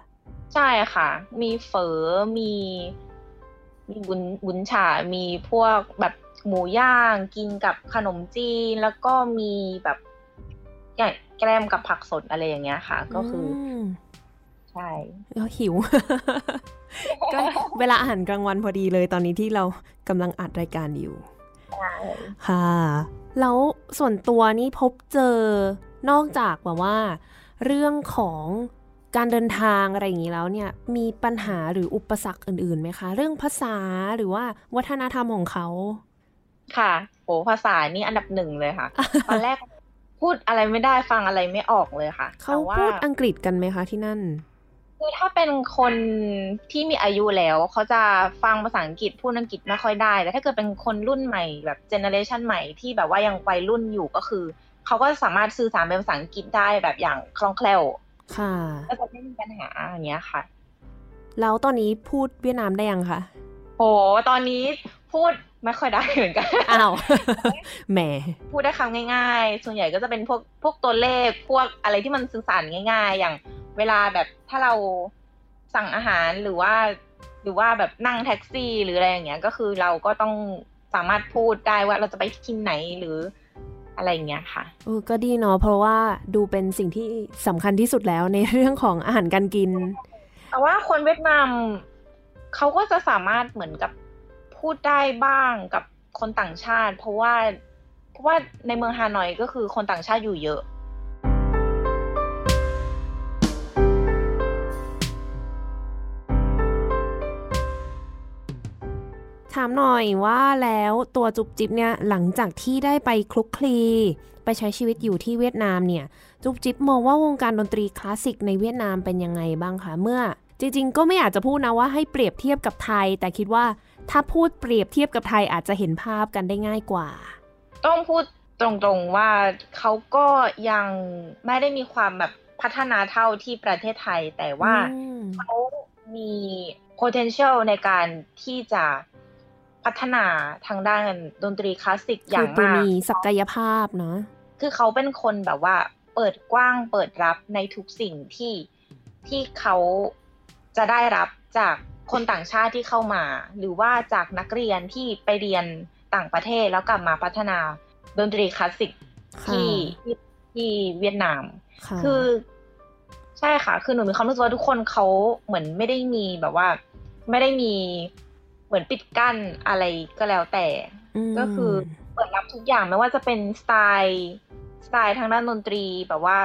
ใช่ค่ะ มีเฝอมี มีบุนบุนฉามีพวกแบบหมูย่างกินกับขนมจีน แล้วก็มีแบบอย่างแกล้มกับผักสดอะไรอย่างเงี้ยค่ะ ก็คืออมใช่ก็หิวก็เวลาอาหารกลางวันพอดีเลยตอนนี้ที่เรากำลังอัดรายการอยู่ใช่ค่ะ แล้วส่วนตัวนี่พบเจอนอกจากแบบว่า เรื่องของ การเดินทางอะไรอย่างนี้แล้วเนี่ยมีปัญหาหรืออุปสรรคอื่นๆไหมคะ เรื่องภาษาหรือว่าวัฒนธรรมของเขา ค่ะโหภาษานี่อันดับหนึ่งเลยค่ะ ตอนแรกพูดอะไรไม่ได้ฟังอะไรไม่ออกเลยค่ะเขาแต่ว่าพูดอังกฤษกันไหมคะที่นั่นคือถ้าเป็นคนที่มีอายุแล้วเขาจะฟังภาษาอังกฤษพูดอังกฤษไม่ค่อยได้ แต่ถ้าเกิดเป็นคนรุ่นใหม่แบบเจเนอเรชันใหม่ที่แบบว่ายังวัยรุ่นอยู่ก็คือเขาก็สามารถสื่อสารเป็นภาษาอังกฤษได้แบบอย่างคล่องแคล่ว ค่ะ ก็จะไม่มีปัญหาอย่างเงี้ยค่ะ แล้วตอนนี้พูดเวียดนามได้ยังคะโหตอนนี้พูดไม่ค่อยได้เหมือนกัน อ้าว แหม พูดได้คำง่ายๆ ส่วนใหญ่ก็จะเป็นพวกพวกตัวเลข พวกอะไรที่มันสื่อสารง่าย ๆ อย่างเวลาแบบถ้าเราสั่งอาหารหรือว่า หรือว่าแบบนั่งแท็กซี่หรืออะไรอย่างเงี้ย ก็คือเราก็ต้องสามารถพูดได้ว่าเราจะไปที่ไหนหรือ อะไรอย่างเงี้ยค่ะเออก็ดีเนาะเพราะว่าดูเป็นสิ่งที่สำคัญที่สุดแล้วในเรื่องของอาหารการกิน แต่ว่าคนเวียดนามเขาก็จะสามารถเหมือนกับพูดได้บ้างกับคนต่างชาติ เพราะว่าเพราะว่าในเมืองฮานอยก็คือคนต่างชาติอยู่เยอะ ถามหน่อยว่าแล้วตัวจุบจิบเนี่ยหลังจากที่ได้ไปคลุกคลี ไปใช้ชีวิตอยู่ที่เวียดนามเนี่ย จุบจิบมองว่าวงการดนตรีคลาสสิกในเวียดนามเป็นยังไงบ้างคะเมื่อ จริง ๆ ก็ไม่อยากจะพูดนะว่าให้เปรียบเทียบกับไทย แต่คิดว่าถ้าพูดเปรียบเทียบกับไทยอาจจะเห็นภาพกันได้ง่ายกว่า ต้องพูดตรงๆว่าเขาก็ยังไม่ได้มีความแบบพัฒนาเท่าที่ประเทศไทย แต่ว่าเขามี potential ในการที่จะ พัฒนาทางด้านดนตรีคลาสสิกอย่างมากมีศักยภาพเนาะคือเขาเป็นคนแบบว่า เปิดกว้างเปิดรับในทุกสิ่งที่ที่เขาจะได้รับจากคนต่างชาติที่เข้ามา หรือว่าจากนักเรียนที่ไปเรียนต่างประเทศแล้วกลับมาพัฒนาดนตรีคลาสสิกที่ที่เวียดนาม คือใช่ค่ะ คือหนูมีความรู้สึกว่าทุกคนเขาเหมือนไม่ได้มีแบบว่า ไม่ได้มี เหมือนปิดกั้นอะไรก็แล้วแต่ ก็คือเปิดรับทุกอย่างไม่ว่าจะเป็นสไตล์สไตล์ทางด้านดนตรีแบบว่า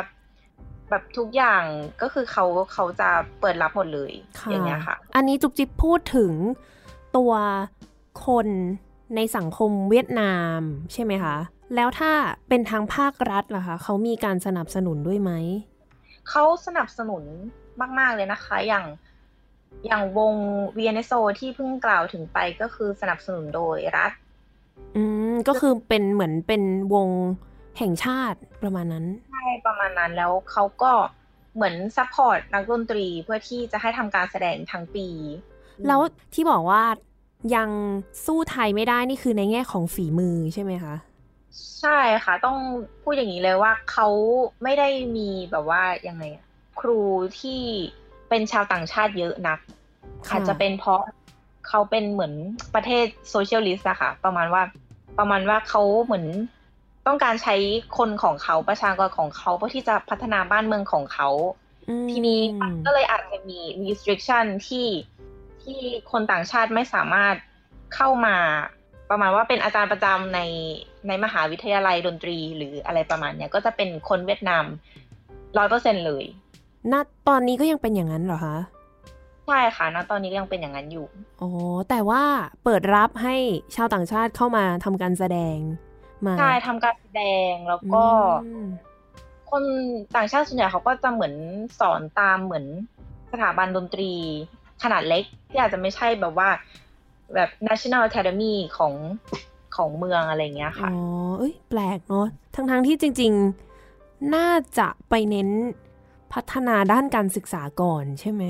แบบทุกอย่างก็คือเขาเขาจะเปิดรับหมดเลยอย่างเงี้ยค่ะ อันนี้จุกจิบพูดถึงตัวคนในสังคมเวียดนามใช่ไหมคะ แล้วถ้าเป็นทางภาครัฐล่ะคะเขามีการสนับสนุนด้วยไหม เขาสนับสนุนมาก ๆ เลยนะคะ อย่าง อย่างวง v ี n โซที่เพิ่งกล่าวถึงไปก็คือสนับสนุนโดยรัฐ อืม ก็คือเป็นเหมือนเป็นวงแห่งชาติประมาณนั้น ใช่ ประมาณนั้นแล้วเขาก็เหมือน support นักดนตรีเพื่อที่จะให้ทำการแสดงทั้งปี แล้วที่บอกว่ายังสู้ไทยไม่ได้นี่คือในแง่ของฝีมือใช่ไหมคะ ใช่ค่ะ ต้องพูดอย่างนี้เลยว่าเขาไม่ได้มีแบบว่ายังไงครูที่ เป็นชาวต่างชาติเยอะนักอาจจะเป็นเพราะเขาเป็นเหมือนประเทศโซเชียลิสต์อะค่ะ ประมาณว่าประมาณว่าเขาเหมือนต้องการใช้คนของเขาประชากรของเขาเพื่อที่จะพัฒนาบ้านเมืองของเขา ทีนี้ก็เลยอาจจะมี restriction ที่ที่คนต่างชาติไม่สามารถเข้ามา ประมาณว่าเป็นอาจารย์ประจำในในมหาวิทยาลัยดนตรีหรืออะไรประมาณเนี้ยก็จะเป็นคนเวียดนามร้อยเปอร์เซ็นเลย ณตอนนี้ก็ยังเป็นอย่างนั้นเหรอคะใช่ค่ะณตอนนี้ก็ยังเป็นอย่างนั้นอยู่อ๋อแต่ว่าเปิดรับให้ชาวต่างชาติเข้ามาทำการแสดงมาใช่ทำการแสดงแล้วก็คนต่างชาติส่วนใหญ่เขาก็จะเหมือนสอนตามเหมือนสถาบันดนตรีขนาดเล็ก ที่อาจจะไม่ใช่แบบว่าแบบ National Academy ของของเมืองอะไรเงี้ยค่ะ อ๋อ เอ้ย แปลกเนาะ ทั้งๆที่จริง ๆ น่าจะไปเน้น พัฒนาด้านการศึกษาก่อนใช่ไหม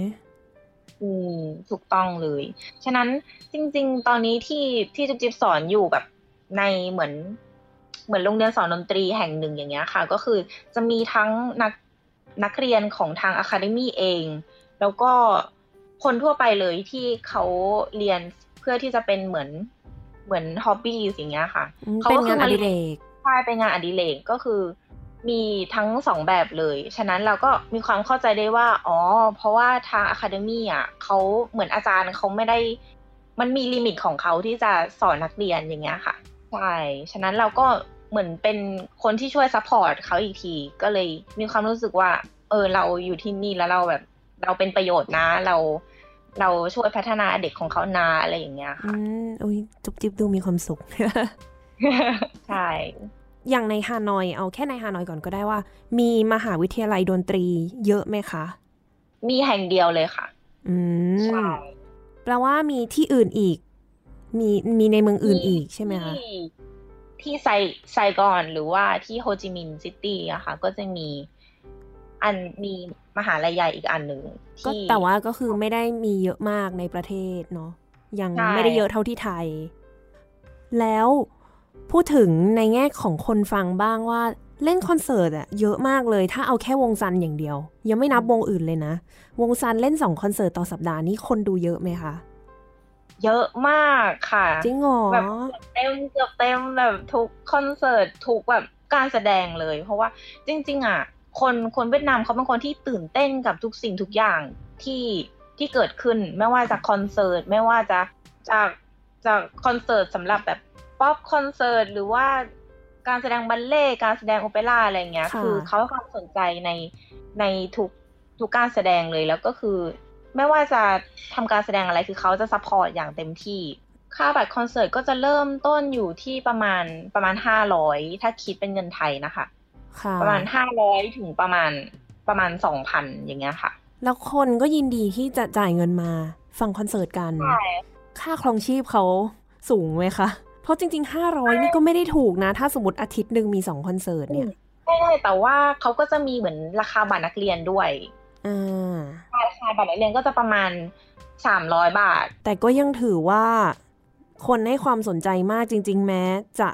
อืมถูกต้องเลย ฉะนั้นจริง ๆ ตอนนี้ที่ที่จุ๊บจิ๊บสอนอยู่แบบในเหมือน เหมือนโรงเรียนสอนดนตรีแห่งหนึ่งอย่างเงี้ยค่ะ ก็คือจะมีทั้งนักนักเรียนของทาง academy เอง แล้วก็คนทั่วไปเลยที่เขาเรียนเพื่อที่จะเป็นเหมือนเหมือน hobby อย่างเงี้ยค่ะเขาเป็นงานอดิเรกใช่เป็นงานอดิเรกก็คือ มีทั้งสองแบบเลย ฉะนั้นเราก็มีความเข้าใจได้ว่า อ๋อ เพราะว่าทาง academy อะเขาเหมือนอาจารย์เขาไม่ได้ มันมี limit ของเขาที่จะสอนนักเรียนอย่างเงี้ยค่ะ ใช่ ฉะนั้นเราก็เหมือนเป็นคนที่ช่วย support เขาอีกที ก็เลยมีความรู้สึกว่า เออ เราอยู่ที่นี่แล้วเราแบบ เราเป็นประโยชน์นะ เราเราช่วยพัฒนาเด็กของเขานะอะไรอย่างเงี้ยค่ะ อืมอุ้ยจุ๊บจิ๊บดูมีความสุข ใช่ อย่างในฮานอยเอาแค่ในฮานอยก่อนก็ได้ว่า มีมหาวิทยาลัยดนตรีเยอะไหมคะ มีแห่งเดียวเลยค่ะ อืมใช่แปลว่ามีที่อื่นอีก มีมีในเมืองอื่นอีกใช่ไหมคะที่ไซไซกอนหรือว่าที่โฮจิมินห์ซิตี้อะค่ะ ก็จะมีอันมีมหาลัยใหญ่อีกอันหนึ่งก็แต่ว่าก็คือไม่ได้มีเยอะมากในประเทศเนาะยังไม่ได้เยอะเท่าที่ไทย แล้ว พูดถึงในแง่ของคนฟังบ้างว่าเล่นคอนเสิร์ตอะเยอะมากเลย ถ้าเอาแค่วงซันอย่างเดียว ยังไม่นับวงอื่นเลยนะ วงซันเล่นสองคอนเสิร์ตต่อสัปดาห์นี้คนดูเยอะไหมคะเยอะมากค่ะจริงเหรอแบบเต็มเกือบเต็มแบบทุกคอนเสิร์ตทุกแบบการแสดงเลย เพราะว่าจริง ๆ อะ คนคนเวียดนามเขาเป็นคนที่ตื่นเต้นกับทุกสิ่งทุกอย่างที่ที่เกิดขึ้น ไม่ว่าจากคอนเสิร์ตไม่ว่าจะจากจากคอนเสิร์ตสำหรับแบบ ป๊อปคอนเสิร์ตหรือว่าการแสดงบัลเล่การแสดงโอเปร่าอะไรเงี้ย คือเขาให้ความสนใจในในทุกทุกการแสดงเลยแล้วก็คือ ไม่ว่าจะทำการแสดงอะไรคือเขาจะ support อย่างเต็มที่ ค่าบัตรคอนเสิร์ตก็จะเริ่มต้นอยู่ที่ประมาณประมาณห้าร้อยถ้าคิดเป็นเงินไทยนะคะประมาณห้าร้อยถึงประมาณประมาณสองพันอย่างเงี้ยค่ะ แล้วคนก็ยินดีที่จะจ่ายเงินมาฟังคอนเสิร์ตกันใช่ค่าครองชีพเขาสูงไหมคะ เพราะจริง ๆ 500 นี่ก็ไม่ได้ถูกนะ ถ้าสมมติอาทิตย์หนึ่งมีสองคอนเสิร์ตเนี่ยใช่แต่ว่าเขาก็จะมีเหมือนราคาบัตรนักเรียนด้วยอ่าราคาบัตรนักเรียนก็จะประมาณสามร้อยบาท แต่ก็ยังถือว่าคนให้ความสนใจมากจริง ๆ แม้จะ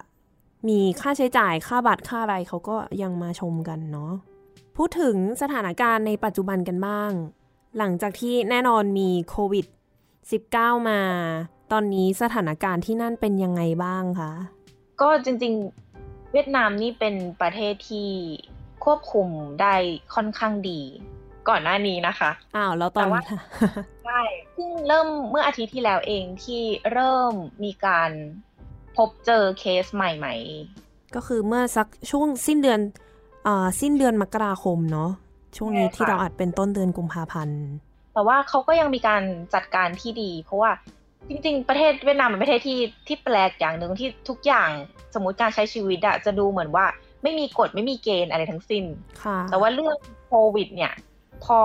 มีค่าใช้จ่ายค่าบัตรค่าอะไรเขาก็ยังมาชมกันเนาะพูดถึงสถานการณ์ในปัจจุบันกันบ้าง หลังจากที่แน่นอนมีโควิด -19 มา ตอนนี้สถานการณ์ที่นั่นเป็นยังไงบ้างคะ ก็จริงๆ เวียดนามนี่เป็นประเทศที่ควบคุมได้ค่อนข้างดี ก่อนหน้านี้นะคะ อ้าวแล้วตอนแต่ว่านี้ใช่เพิ่งเริ่มเมื่ออาทิตย์ที่แล้วเองที่เริ่มมีการพบเจอเคสใหม่ก็คือเมื่อสักช่วงสิ้นเดือนอ่าสิ้นเดือนมกราคมเนาะช่วงนี้ใช่ค่ะที่เราอัดเป็นต้นเดือนกุมภาพันธ์ๆแต่ว่าเขาก็ยังมีการจัดการที่ดี เพราะว่า จริงๆ ประเทศเวียดนามเป็นประเทศที่ที่แปลกอย่างหนึ่งที่ทุกอย่างสมมติการใช้ชีวิตอะจะดูเหมือนว่าไม่มีกฎไม่มีเกณฑ์อะไรทั้งสิ้นค่ะแต่ว่าเรื่องโควิด เนี่ย พอ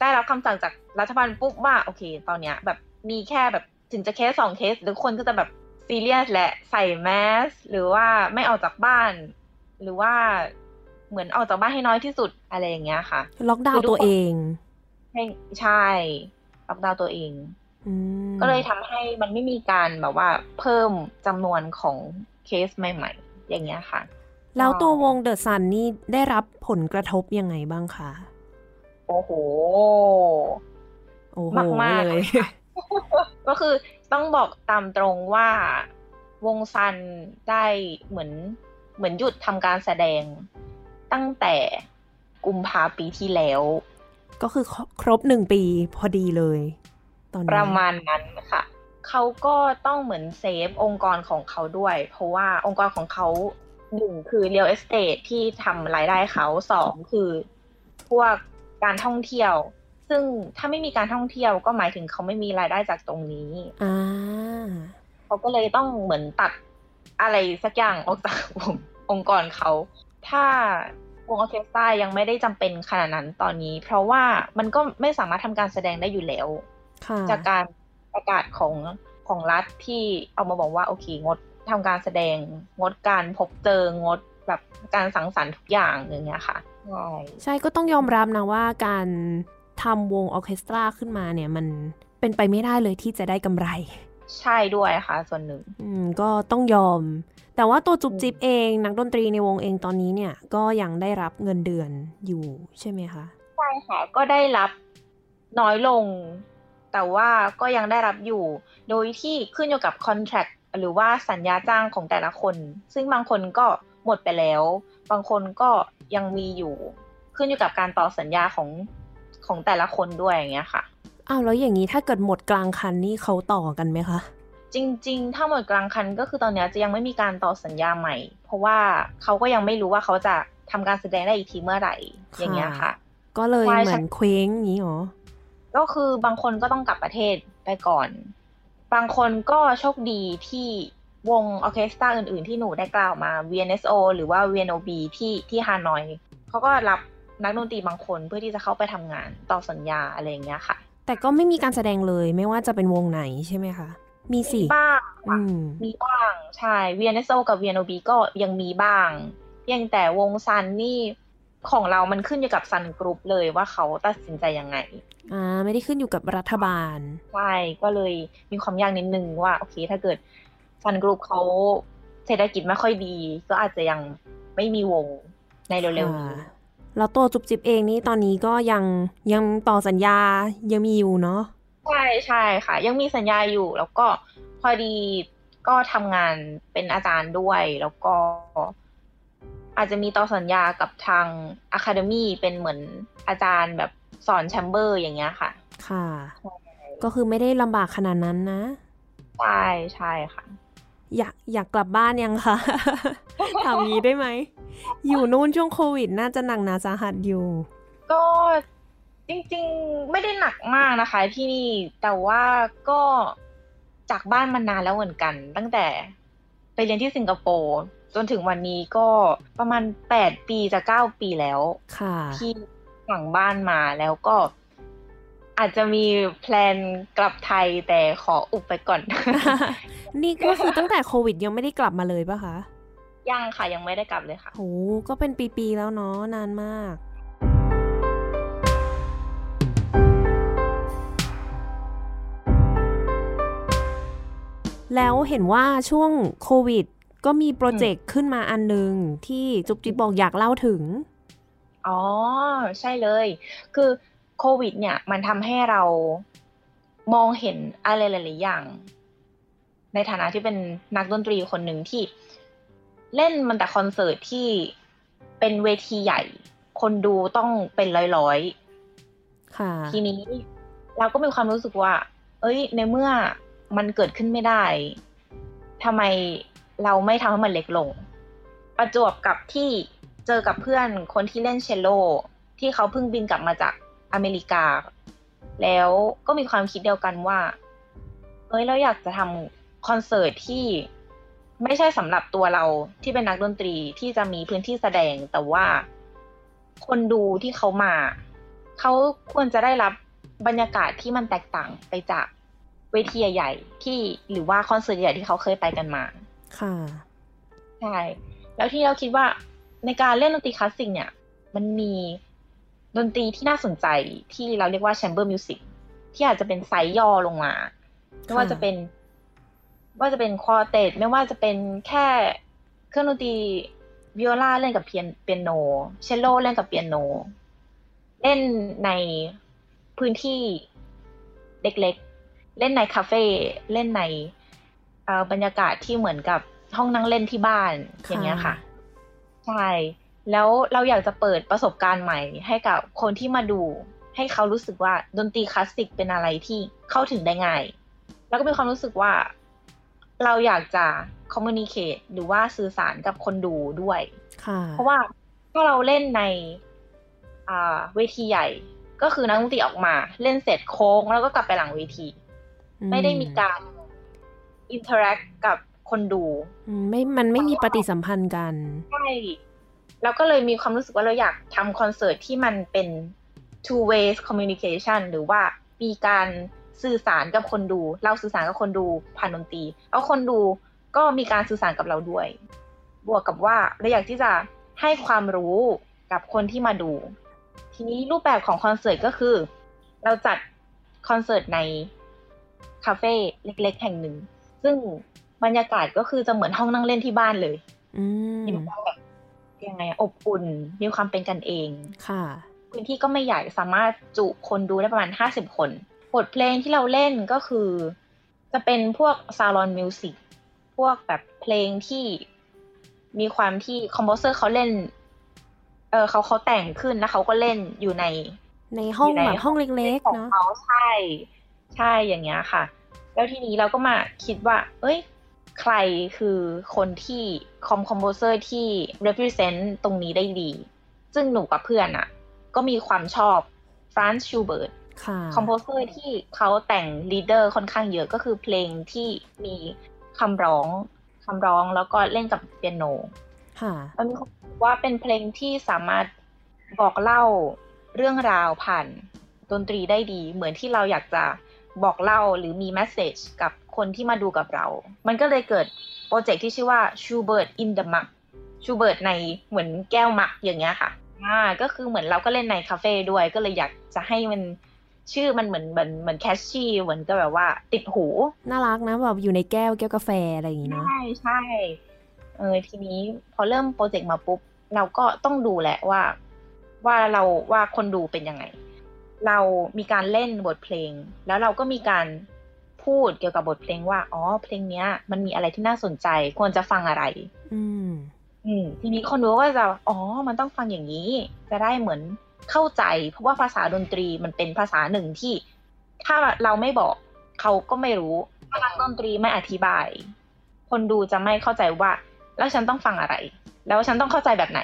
ได้รับคำสั่งจากรัฐบาลปุ๊บว่าโอเค ตอนเนี้ย แบบมีแค่แบบถึงจะเคสสองเคส หรือคนก็จะแบบซีเรียสและใส่แมสหรือว่าไม่ออกจากบ้าน หรือว่าเหมือนออกจากบ้านให้น้อยที่สุดอะไรอย่างเงี้ยค่ะ ล็อกดาวน์คือทุกตัวคนเองให้ใช่ ล็อกดาวน์ตัวเอง อืม ก็เลยทำให้มันไม่มีการแบบว่าเพิ่มจำนวนของเคสใหม่ ๆ อย่างเงี้ยค่ะ แล้วตัววงเดอะซันนี่ได้รับผลกระทบยังไงบ้างคะโอ้โหโอ้โหมากๆเลยก็คือต้องบอกตามตรงว่าวงซันได้เหมือนเหมือนหยุดทำการแสดงตั้งแต่กุมภาปีที่แล้ว ก็คือครบหนึ่งปีพอดีเลย ตอนนี้ประมาณนั้นค่ะเขาก็ต้องเหมือนเซฟองค์กรของเขาด้วย เพราะว่าองค์กรของเขาหนึ่งคือ real estate ที่ทำรายได้เขาสองคือพวกการท่องเที่ยว ซึ่งถ้าไม่มีการท่องเที่ยวก็หมายถึงเขาไม่มีรายได้จากตรงนี้อ่าเขาก็เลยต้องเหมือนตัดอะไรสักอย่างออกจากวงองค์กรเขา ถ้าวงออร์เคสตรายังไม่ได้จำเป็นขนาดนั้นตอนนี้ เพราะว่ามันก็ไม่สามารถทำการแสดงได้อยู่แล้วค่ะ จากการประกาศของของรัฐที่เอามาบอกว่าโอเค งดทำการแสดงงดการพบเจองดแบบการสังสรรค์ทุกอย่างอย่างเงี้ยค่ะใช่ใช่ก็ต้องยอมรับนะว่าการทำวงออร์เคสตราขึ้นมาเนี่ยมันเป็นไปไม่ได้เลยที่จะได้กำไร ใช่ด้วยค่ะ ส่วนหนึ่ง อืมก็ต้องยอม แต่ว่าตัวจุบจิบเองนักดนตรีในวงเองตอนนี้เนี่ย ก็ยังได้รับเงินเดือนอยู่ใช่ไหมคะใช่ค่ะก็ได้รับน้อยลง แต่ว่าก็ยังได้รับอยู่ โดยที่ขึ้นอยู่กับคอนแท c t หรือว่าสัญญาจ้างของแต่ละคน ซึ่งบางคนก็หมดไปแล้ว บางคนก็ยังมีอยู่ ขึ้นอยู่กับการต่อสัญญาของของแต่ละคนด้วยอย่างเงี้ยค่ะอ้าวแล้วอย่างนี้ถ้าเกิดหมดกลางคันนี่เขาต่อกันไหมคะจริง ๆ ถ้าหมดกลางคันก็คือตอนเนี้ยจะยังไม่มีการต่อสัญญาใหม่ เพราะว่าเขาก็ยังไม่รู้ว่าเขาจะทำการแสดงได้อีกทีเมื่อไหร่อย่างเงี้ยค่ะ ก็เลยใช่เหมือนเคว้งอย่างนี้หรอ ก็คือบางคนก็ต้องกลับประเทศไปก่อน บางคนก็โชคดีที่วงออร์เคสตราอื่นๆ ที่หนูได้กล่าวมา VNSO หรือว่า VNOB ที่ที่ฮานอยเขาก็รับนักดนตรีบางคนเพื่อที่จะเข้าไปทำงานต่อสัญญาอะไรอย่างเงี้ยค่ะ แต่ก็ไม่มีการแสดงเลยไม่ว่าจะเป็นวงไหนใช่ไหมคะ มีสิบ้างอืมมีบ้าง ใช่ VNSO กับ VNOB ก็ยังมีบ้างเพียงแต่วงซันนี่ ของเรามันขึ้นอยู่กับ Sun Group เลยว่าเขาตัดสินใจยังไง อ่า ไม่ได้ขึ้นอยู่กับรัฐบาล ใช่ ก็เลยมีความยากนิดนึงว่า โอเค ถ้าเกิด Sun Group เขาเศรษฐกิจไม่ค่อยดี ก็อาจจะยังไม่มีวงในเร็วๆนี้ค่ะแล้วตัวจุ๊บจิ๊บเองนี่ตอนนี้ก็ยังยังต่อสัญญายังมีอยู่เนาะใช่ใช่ค่ะ ยังมีสัญญาอยู่ แล้วก็พอดีก็ทำงานเป็นอาจารย์ด้วย แล้วก็ อาจจะมีต่อสัญญากับทางอะคาเดมีเป็นเหมือนอาจารย์แบบสอนแชมเบอร์อย่างเงี้ยค่ะ ค่ะ ก็คือไม่ได้ลำบากขนาดนั้นนะ ใช่ใช่ค่ะ อยากอยากกลับบ้านยังคะถามงี้ได้ไหม อยู่นู่นช่วงโควิดน่าจะหนักหนาสาหัสอยู่ ก็จริงๆไม่ได้หนักมากนะคะที่นี่ แต่ว่าก็จากบ้านมานานแล้วเหมือนกัน ตั้งแต่ไปเรียนที่สิงคโปร์ จนถึงวันนี้ก็ประมาณแปดปีจะเก้าปีแล้วค่ะที่สั่งบ้านมาแล้วก็อาจจะมีแพลนกลับไทยแต่ขออุบไปก่อน นี่ก็คือตั้งแต่โควิดยังไม่ได้กลับมาเลยปะคะ ยังค่ะยังไม่ได้กลับเลยค่ะโหก็เป็นปีๆแล้วเนาะนานมาก แล้วเห็นว่าช่วงโควิด ก็มีโปรเจกต์ขึ้นมาอันหนึ่งที่จุ๊บจิ๊บบอกอยากเล่าถึง อ๋อ ใช่เลย คือโควิด เนี่ย มันทำให้เรามองเห็นอะไรหลายๆอย่าง ในฐานะที่เป็นนักดนตรีคนหนึ่งที่เล่นมันแต่คอนเสิร์ตที่เป็นเวทีใหญ่ คนดูต้องเป็นร้อยๆค่ะทีนี้เราก็มีความรู้สึกว่า เอ้ย ในเมื่อมันเกิดขึ้นไม่ได้ทำไม เราไม่ทำให้มันเล็กลง ประจวบกับที่เจอกับเพื่อนคนที่เล่นเชลโล ที่เขาเพิ่งบินกลับมาจากอเมริกา แล้วก็มีความคิดเดียวกันว่าเอ้ยเราอยากจะทำคอนเสิร์ตที่ไม่ใช่สำหรับตัวเราที่เป็นนักดนตรีที่จะมีพื้นที่แสดงแต่ว่าคนดูที่เขามา เขาควรจะได้รับบรรยากาศที่มันแตกต่างไปจากเวทีใหญ่ที่หรือว่าคอนเสิร์ตใหญ่ที่เขาเคยไปกันมา ค่ะใช่แล้วที่เราคิดว่าในการเล่นดนตรีคลาสสิกเนี่ย มันมีดนตรีที่น่าสนใจที่เราเรียกว่า chamber music ที่อาจจะเป็นไซส์ย่อลงมา ไม่ว่าจะเป็น ว่าจะเป็น quartet ไม่ว่าจะเป็นแค่เครื่องดนตรีวิโอลาเล่นกับเปียนเปียโนเชลโลเล่นกับเปียโน เล่นในพื้นที่เล็กๆ เล่นในคาเฟ่เล่นใน บรรยากาศที่เหมือนกับห้องนั่งเล่นที่บ้านอย่างเงี้ยค่ะใช่แล้วเราอยากจะเปิดประสบการณ์ใหม่ ให้กับคนที่มาดู ให้เขารู้สึกว่าดนตรีคลาสสิกเป็นอะไรที่เข้าถึงได้ง่าย แล้วก็มีความรู้สึกว่า เราอยากจะ communicate หรือว่าสื่อสารกับคนดูด้วยค่ะเพราะว่าถ้าเราเล่นในเวทีใหญ่ ก็คือนักดนตรีออกมา เล่นเสร็จโค้งแล้วก็กลับไปหลังเวที ไม่ได้มีการ interact กับคนดูไม่มันไม่มีปฏิสัมพันธ์กันใช่แล้วก็เลยมีความรู้สึกว่าเราอยากทำคอนเสิร์ตที่มันเป็น two ways communication หรือว่ามีการสื่อสารกับคนดู เราสื่อสารกับคนดูผ่านดนตรีแล้วคนดูก็มีการสื่อสารกับเราด้วย บวกกับว่าเราอยากที่จะให้ความรู้กับคนที่มาดู ทีนี้รูปแบบของคอนเสิร์ตก็คือ เราจัดคอนเสิร์ตในคาเฟ่เล็กๆ แห่งหนึ่ง ซึ่งบรรยากาศก็คือจะเหมือนห้องนั่งเล่นที่บ้านเลย อืมมีความแบบยังไงอบอุ่นมีความเป็นกันเอง ค่ะ พื้นที่ก็ไม่ใหญ่สามารถจุคนดูได้ประมาณห้าสิบคน บทเพลงที่เราเล่นก็คือ จะเป็นพวกซาลอนมิวสิกพวกแบบเพลงที่มีความที่คอมโพเซอร์เขาเล่น เออเขาเขาแต่งขึ้นแล้วเขาก็เล่นอยู่ใน ในห้องอยู่ในแบบห้องเล็กขๆองเนาะเขาใช่ ใช่อย่างเงี้ยค่ะ แล้วทีนี้เราก็มาคิดว่า เอ้ย ใครคือคนที่ com composer ที่ represent ตรงนี้ได้ดี ซึ่งหนูกับเพื่อนอะ่ะ ก็มีความชอบ Franz Schubert ค่ะ composer ที่เขาแต่ง Lieder ค่อนข้างเยอะก็คือเพลงที่มีคำร้องคำร้องแล้วก็เล่นกับเปียโนค่ะมันมีความรู้สึกว่าเป็นเพลงที่สามารถบอกเล่าเรื่องราวผ่านดนตรีได้ดี เหมือนที่เราอยากจะ บอกเล่าหรือมี message กับคนที่มาดูกับเรา มันก็เลยเกิด project ที่ชื่อว่า Schubert in the Mug Schubert ในเหมือนแก้ว mug อย่างเงี้ยค่ะอ่าก็คือเหมือนเราก็เล่นในคาเฟ่ด้วยก็เลยอยากจะให้มันชื่อมันเหมือนเหมือนเหมือน catchy เหมือนก็แบบว่า ติดหู น่ารักนะแบบอยู่ในแก้วแก้วกาแฟอะไรอย่างงี้เนาะใช่ใช่เออทีนี้พอเริ่ม project มาปุ๊บ เราก็ต้องดูแหละว่า ว่าเราว่าคนดูเป็นยังไง เรามีการเล่นบทเพลง แล้วเราก็มีการพูดเกี่ยวกับบทเพลงว่า อ๋อ เพลงเนี้ย มันมีอะไรที่น่าสนใจ ควรจะฟังอะไร อืม อืม ทีนี้คนดูก็จะ อ๋อ มันต้องฟังอย่างนี้ จะได้เหมือนเข้าใจ เพราะว่าภาษาดนตรีมันเป็นภาษาหนึ่งที่ ถ้าเราไม่บอกเขาก็ไม่รู้ ถ้านักดนตรีไม่อธิบาย คนดูจะไม่เข้าใจว่า แล้วฉันต้องฟังอะไร แล้วฉันต้องเข้าใจแบบไหน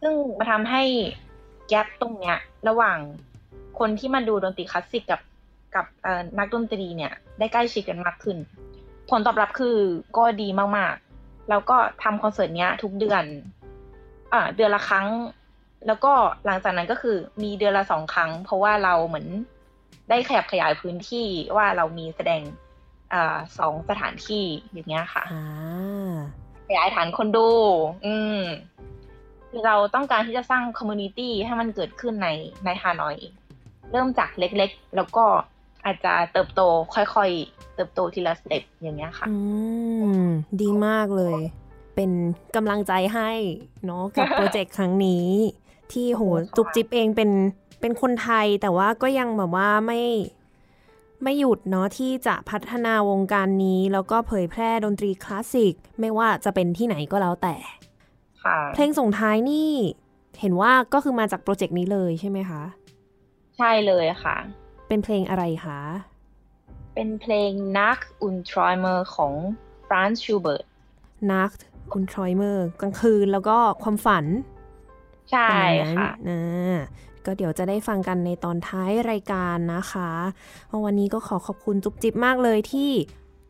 ซึ่งมาทำให้แกลบตรงเนี้ย ระหว่าง คนที่มาดูดนตรีคลาสสิกกับกับเอ่อนักดนตรีเนี่ยได้ใกล้ชิดกันมากขึ้น ผลตอบรับคือก็ดีมากๆ แล้วก็ทำคอนเสิร์ตเนี้ยทุกเดือนอ่าเดือนละครั้ง แล้วก็หลังจากนั้นก็คือมีเดือนละสองครั้ง เพราะว่าเราเหมือนได้ขยับขยายพื้นที่ว่าเรามีแสดงอสองสถานที่อย่างเงี้ยค่ะขยายฐานคนดู อืมคือเราต้องการที่จะสร้าง community ให้มันเกิดขึ้นในในฮานอย เริ่มจากเล็กๆ แล้วก็อาจจะเติบโตค่อยๆ เติบโตทีละ step อย่างเงี้ยค่ะ อืม ดีมากเลย เป็นกำลังใจให้เนาะกับโปรเจกต์ครั้งนี้ ที่โหจุบจิบเองเป็นเป็นคนไทยแต่ว่าก็ยังแบบว่าไม่ไม่หยุดเนาะที่จะพัฒนาวงการนี้ แล้วก็เผยแพร่ดนตรีคลาสสิก ไม่ว่าจะเป็นที่ไหนก็แล้วแต่เพลงส่งท้ายนี่ เห็นว่าก็คือมาจากโปรเจกต์นี้เลยใช่ไหมคะใช่เลยค่ะ เป็นเพลงอะไรคะ เป็นเพลง Nacht und Träume ของฟรานซ์ชูเบิร์ต Nacht und Träume กลางคืนแล้วก็ความฝัน ใช่ค่ะนะก็เดี๋ยวจะได้ฟังกันในตอนท้ายรายการนะคะวันนี้ก็ขอขอบคุณจุ๊บจิ๊บมากเลยที่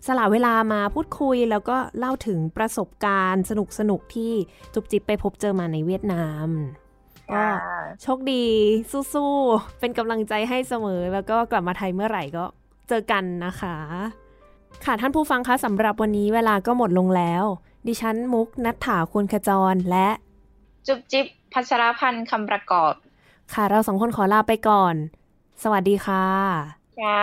สละเวลามาพูดคุยแล้วก็เล่าถึงประสบการณ์สนุกสนุกที่จุบจิบไปพบเจอมาในเวียดนาม ก็โชคดีสู้ๆ เป็นกำลังใจให้เสมอ แล้วก็กลับมาไทยเมื่อไหร่ก็เจอกันนะคะ ค่ะท่านผู้ฟังคะสำหรับวันนี้เวลาก็หมดลงแล้ว ดิฉันมุกนัทถาควรขจรและ จุบจิบพัชรพันธ์คำประกอบ ค่ะเราสองคนขอลาไปก่อน สวัสดีค่ะค่ะ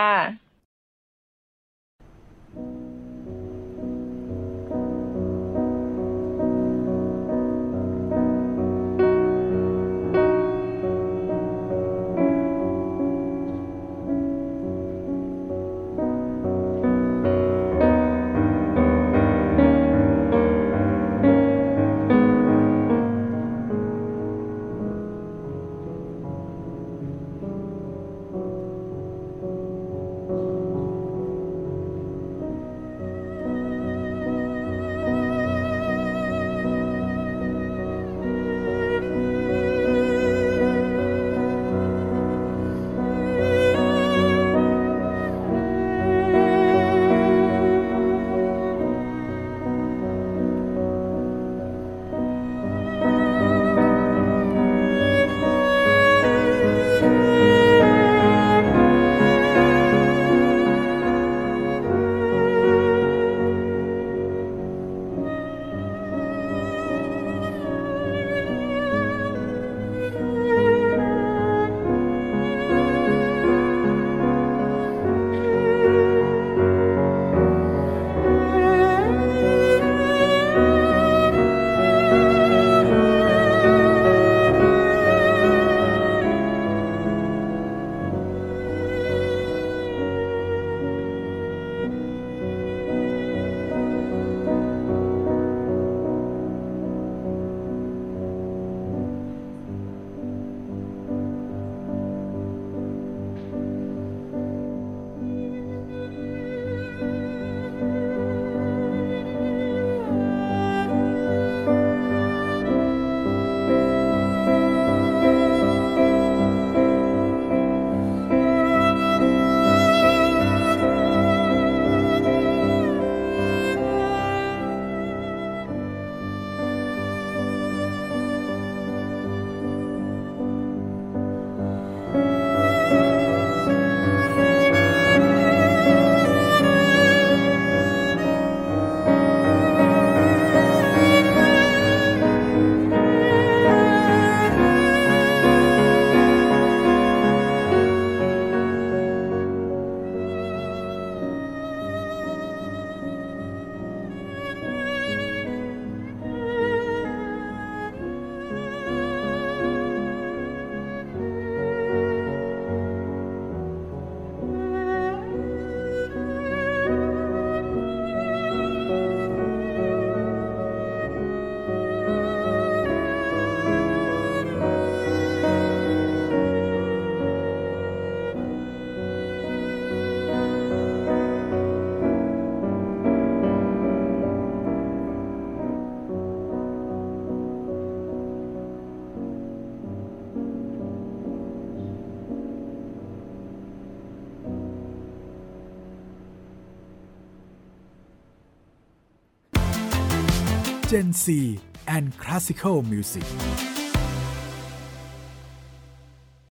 เจนซี and Classical Music